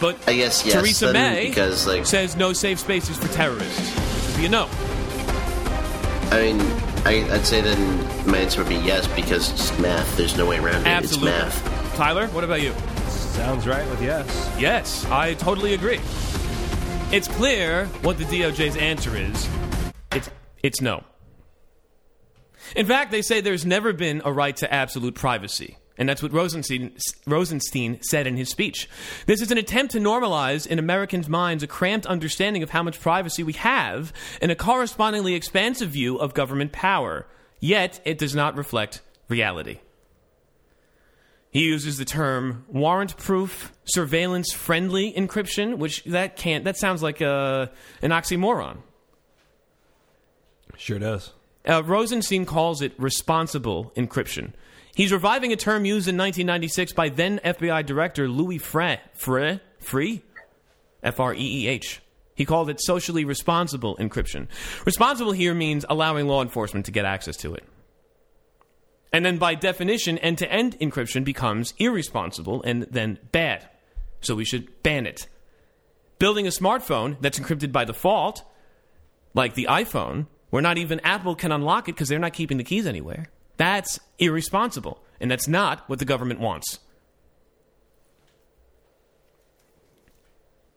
But I guess yes. Theresa May because like says no safe spaces for terrorists. Which would be a no. I mean, I, I'd say then my answer would be yes because it's math. There's no way around it. Absolutely. It's math. Tyler, what about you? Sounds right with yes. Yes, I totally agree. It's clear what the DOJ's answer is. It's it's no. In fact, they say there's never been a right to absolute privacy. And that's what Rosenstein, Rosenstein said in his speech. This is an attempt to normalize in Americans' minds a cramped understanding of how much privacy we have and a correspondingly expansive view of government power. Yet, it does not reflect reality. He uses the term warrant-proof, surveillance-friendly encryption, which that can't. That sounds like a, an oxymoron. Sure does. Uh, Rosenstein calls it responsible encryption. He's reviving a term used in 1996 by then FBI Director Louis Freeh. Freeh? Free? F R E E H. He called it socially responsible encryption. Responsible here means allowing law enforcement to get access to it. And then by definition, end to end encryption becomes irresponsible and then bad. So we should ban it. Building a smartphone that's encrypted by default, like the iPhone, where not even Apple can unlock it because they're not keeping the keys anywhere, that's irresponsible. And that's not what the government wants.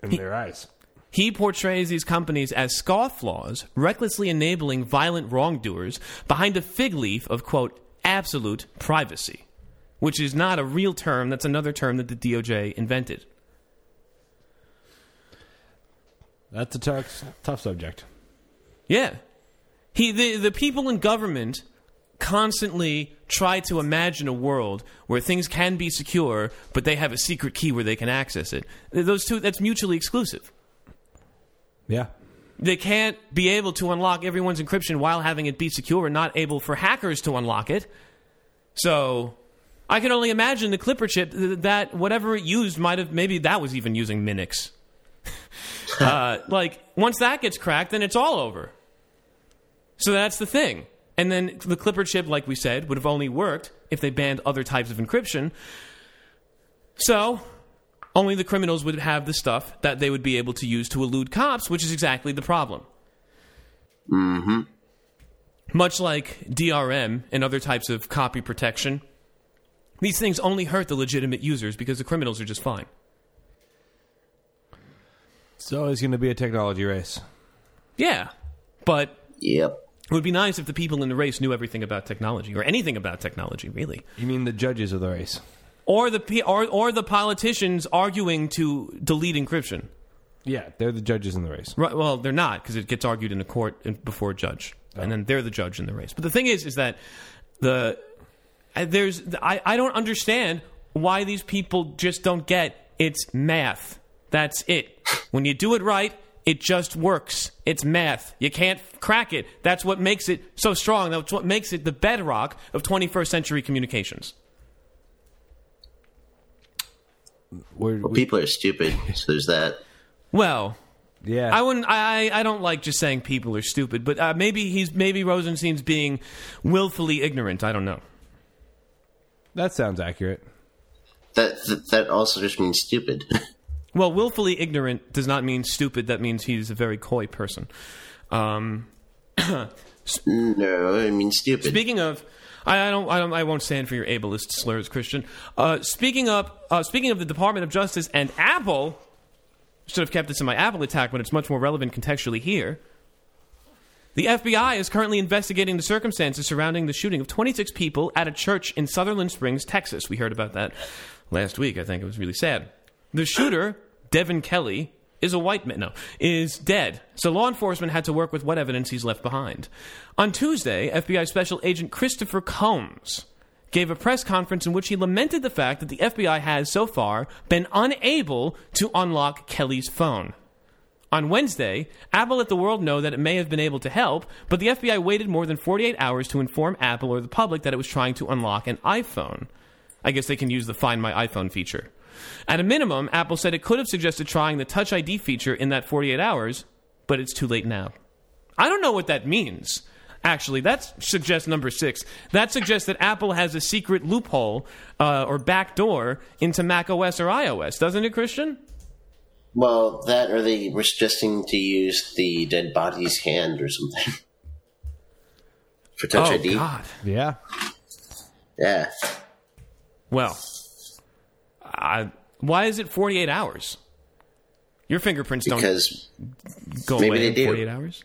In their eyes. He portrays these companies as scofflaws, recklessly enabling violent wrongdoers behind a fig leaf of, quote, absolute privacy, which is not a real term. That's another term that the DOJ invented. That's a tough, tough subject. Yeah. He, the, the people in government constantly try to imagine a world where things can be secure, but they have a secret key where they can access it. Those two, that's mutually exclusive. Yeah. They can't be able to unlock everyone's encryption while having it be secure and not able for hackers to unlock it. So I can only imagine the Clipper chip that whatever it used might have maybe that was even using Minix. uh, like once that gets cracked, then it's all over. So that's the thing. And then the Clipper chip, like we said, would have only worked if they banned other types of encryption. So only the criminals would have the stuff that they would be able to use to elude cops, which is exactly the problem. Mm-hmm. Much like DRM and other types of copy protection, these things only hurt the legitimate users because the criminals are just fine. It's always going to be a technology race. Yeah, but Yep. It would be nice if the people in the race knew everything about technology or anything about technology, really. You mean the judges of the race? Or the or, or the politicians arguing to delete encryption. Yeah, they're the judges in the race. Right, well, they're not because it gets argued in a court before a judge, and then they're the judge in the race. But the thing is, is that the uh, there's I, I don't understand why these people just don't get it's math. That's it. When you do it right, it just works. It's math. You can't crack it. That's what makes it so strong. That's what makes it the bedrock of 21st century communications. We're, Well, we- people are stupid, so there's that. Well, yeah. I wouldn't. I I don't like just saying people are stupid, but uh, maybe he's maybe Rosenstein's being willfully ignorant. I don't know. that sounds accurate. That that, that also just means stupid. Well, willfully ignorant does not mean stupid. That means he's a very coy person. Um, no, I mean stupid. speaking of, I, I don't, I don't, I won't stand for your ableist slurs, Christian. Uh, speaking of, uh, speaking of the Department of Justice and Apple, should have kept this in my Apple attack, but it's much more relevant contextually here. The FBI is currently investigating the circumstances surrounding the shooting of 26 people at a church in Sutherland Springs, Texas. We heard about that last week. I think it was really sad. The shooter, Devin Kelley, is a white man. No, is dead. So law enforcement had to work with what evidence he's left behind. On Tuesday, FBI Special Agent Christopher Combs gave a press conference in which he lamented the fact that the FBI has so far been unable to unlock Kelley's phone. On Wednesday, Apple let the world know that it may have been able to help, but the FBI waited more than 48 hours to inform Apple or the public that it was trying to unlock an iPhone. I guess they can use the Find My iPhone feature. At a minimum, Apple said it could have suggested trying the Touch ID feature in that 48 hours, but it's too late now. I don't know what that means. Actually, that suggests number six. That suggests that Apple has a secret loophole uh, or backdoor into Mac OS or iOS, doesn't it, Christian? well, that or they were suggesting to use the dead body's hand or something. for Touch oh ID. God. Yeah. Yeah. Well, I, why is it 48 hours? Your fingerprints don't Because go maybe away they in do. 48 hours.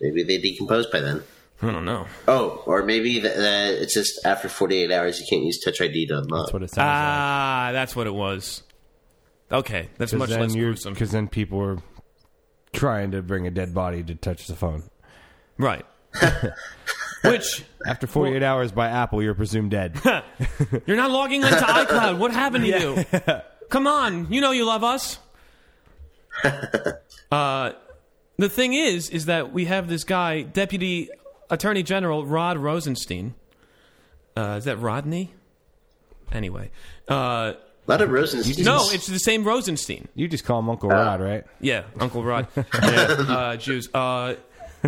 maybe they decompose by then. I don't know. Oh, or maybe that that it's just after 48 hours you can't use Touch ID to unlock. That's what it sounds Ah, that's what it was. Okay, that's much less gruesome. Because then people were trying to bring a dead body to touch the phone. Right. Which After 48 hours by Apple, you're presumed dead. you're not logging into iCloud. What happened to you? Come on, you know you love us. Uh, the thing is, is that we have this guy, Deputy Attorney General Rod Rosenstein. Uh, is that Rodney? Anyway, uh, A lot of Rosenstein. no, it's the same Rosenstein. you just call him Uncle Rod, right? Yeah, Uncle Rod. yeah, uh, Jews.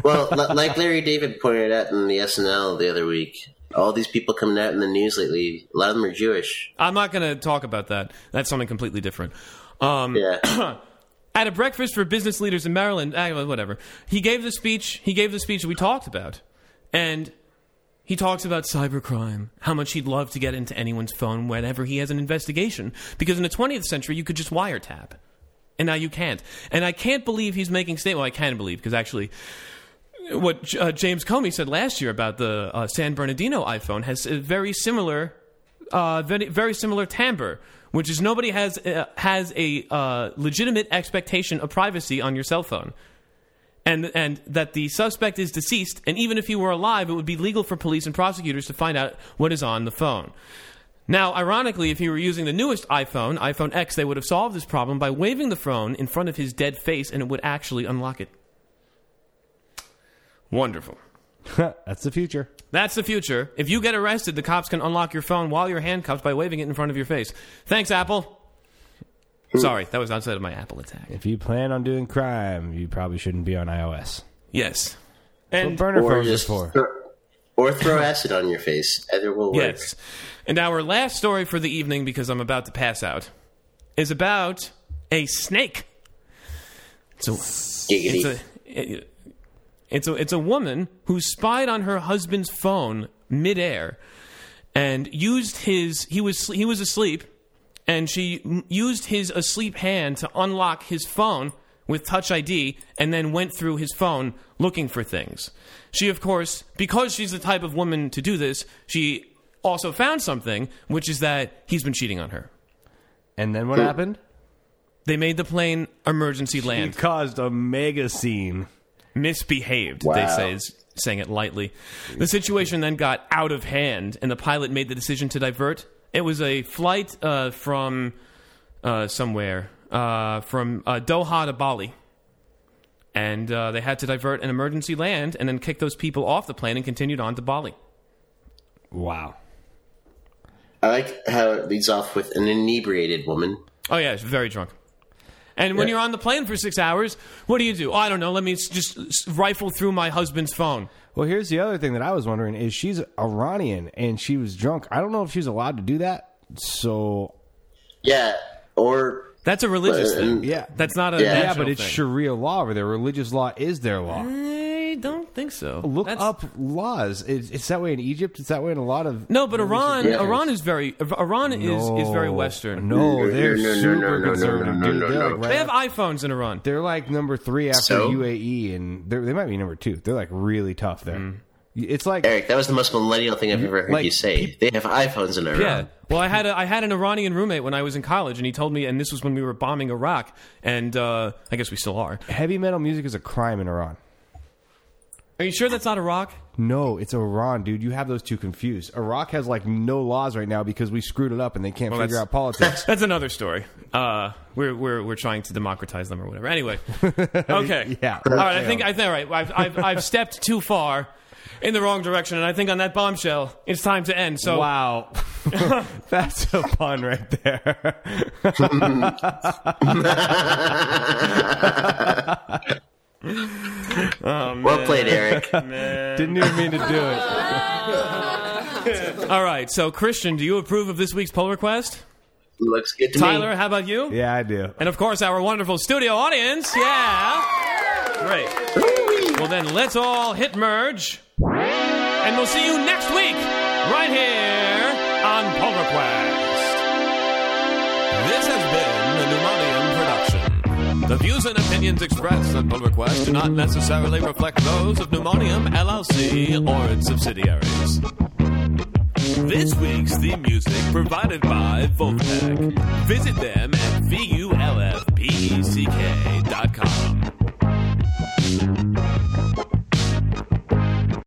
Well, li- like Larry David pointed out in the SNL the other week, all these people coming out in the news lately, a lot of them are Jewish. I'm not going to talk about that. That's something completely different. Um, Yeah. at a breakfast for business leaders in Maryland, eh, whatever. He gave the speech. He gave the speech we talked about, and he talks about cybercrime, how much he'd love to get into anyone's phone whenever he has an investigation, because in the 20th century you could just wiretap, and now you can't. And I can't believe he's making statement. Well, I can believe because actually. What uh, James Comey said last year about the uh, San Bernardino iPhone has a very similar uh, very, similar timbre, which is nobody has uh, has a uh, legitimate expectation of privacy on your cell phone, and and that the suspect is deceased, and even if he were alive, it would be legal for police and prosecutors to find out what is on the phone. Now, ironically, if he were using the newest iPhone, iPhone X, they would have solved this problem by waving the phone in front of his dead face, and it would actually unlock it. Wonderful. That's the future. That's the future. If you get arrested, the cops can unlock your phone while you're handcuffed by waving it in front of your face. Thanks, Apple. Sorry, that was outside of my Apple attack. If you plan on doing crime, you probably shouldn't be on iOS. Yes. What And burner Or phones are for? throw, or throw acid on your face. Either will work. yes. And our last story for the evening, because I'm about to pass out, is about a snake. It's a, it's a, it's a, it's a woman who spied on her husband's phone midair and used his he was he was asleep and she used his asleep hand to unlock his phone with touch ID and then went through his phone looking for things. She of course because she's the type of woman to do this, she also found something which is that he's been cheating on her. And then what happened? They made the plane emergency He land. caused a mega scene. Misbehaved, they say, is saying it lightly. The situation then got out of hand, and the pilot made the decision to divert. It was a flight uh, from uh, somewhere, uh, from uh, Doha to Bali. And uh, they had to divert an emergency land and then kick those people off the plane and continued on to Bali. Wow. I like how it leads off with an inebriated woman. Oh, yeah, she's very drunk. And when Yeah. you're on the plane for six hours, what do you do? Oh, I don't know. Let me just rifle through my husband's phone. Well, here's the other thing that I was wondering is she's Iranian and she was drunk. I don't know if she's allowed to do that. So Yeah, or That's a religious Uh, thing. yeah, That's not a Yeah. yeah, but it's thing. Sharia law over there. Religious law is their law. I don't think so. Look That's- up laws. It's, it's that way in Egypt. It's that way in a lot of No, but Iran, Yeah. Iran is very Iran is is very No. Western. No, they're No, no, no, super no, no, no, conservative. no, dude. no, They're no. like right They have up- iPhones in Iran. they're like number three after So? UAE, and they're, they might be number two. They're like really tough there. Mm. It's like Eric, that was the most millennial thing I've ever heard Like, you say. they have iPhones in Iran. Yeah. Well, I had a, I had an Iranian roommate when I was in college, and he told me, and this was when we were bombing Iraq, and uh, I guess we still are. heavy metal music is a crime in Iran. Are you sure that's not Iraq? No, it's Iran, dude. You have those two confused. Iraq has like no laws right now because we screwed it up and they can't Well, figure that's- out politics. That's another story. Uh, we're we're we're trying to democratize them or whatever. Anyway, okay. Yeah. All right. I think I think all right. I've, I've I've stepped too far in the wrong direction, and I think on that bombshell, it's time to end. So wow, that's a pun right there. Oh, well played, Eric. Didn't even mean to do it. All right. So, Christian, do you approve of this week's pull request? Looks good to Tyler, me. Tyler, how about you? Yeah, I do. And of course, our wonderful studio audience. Yeah. Great. Well, then let's all hit merge. And we'll see you next week, right here on Pull Request. The views and opinions expressed on Pull Request do not necessarily reflect those of Pneumonium LLC or its subsidiaries. This week's theme music provided by Vulfpeck. Visit them at vulfpeck.com.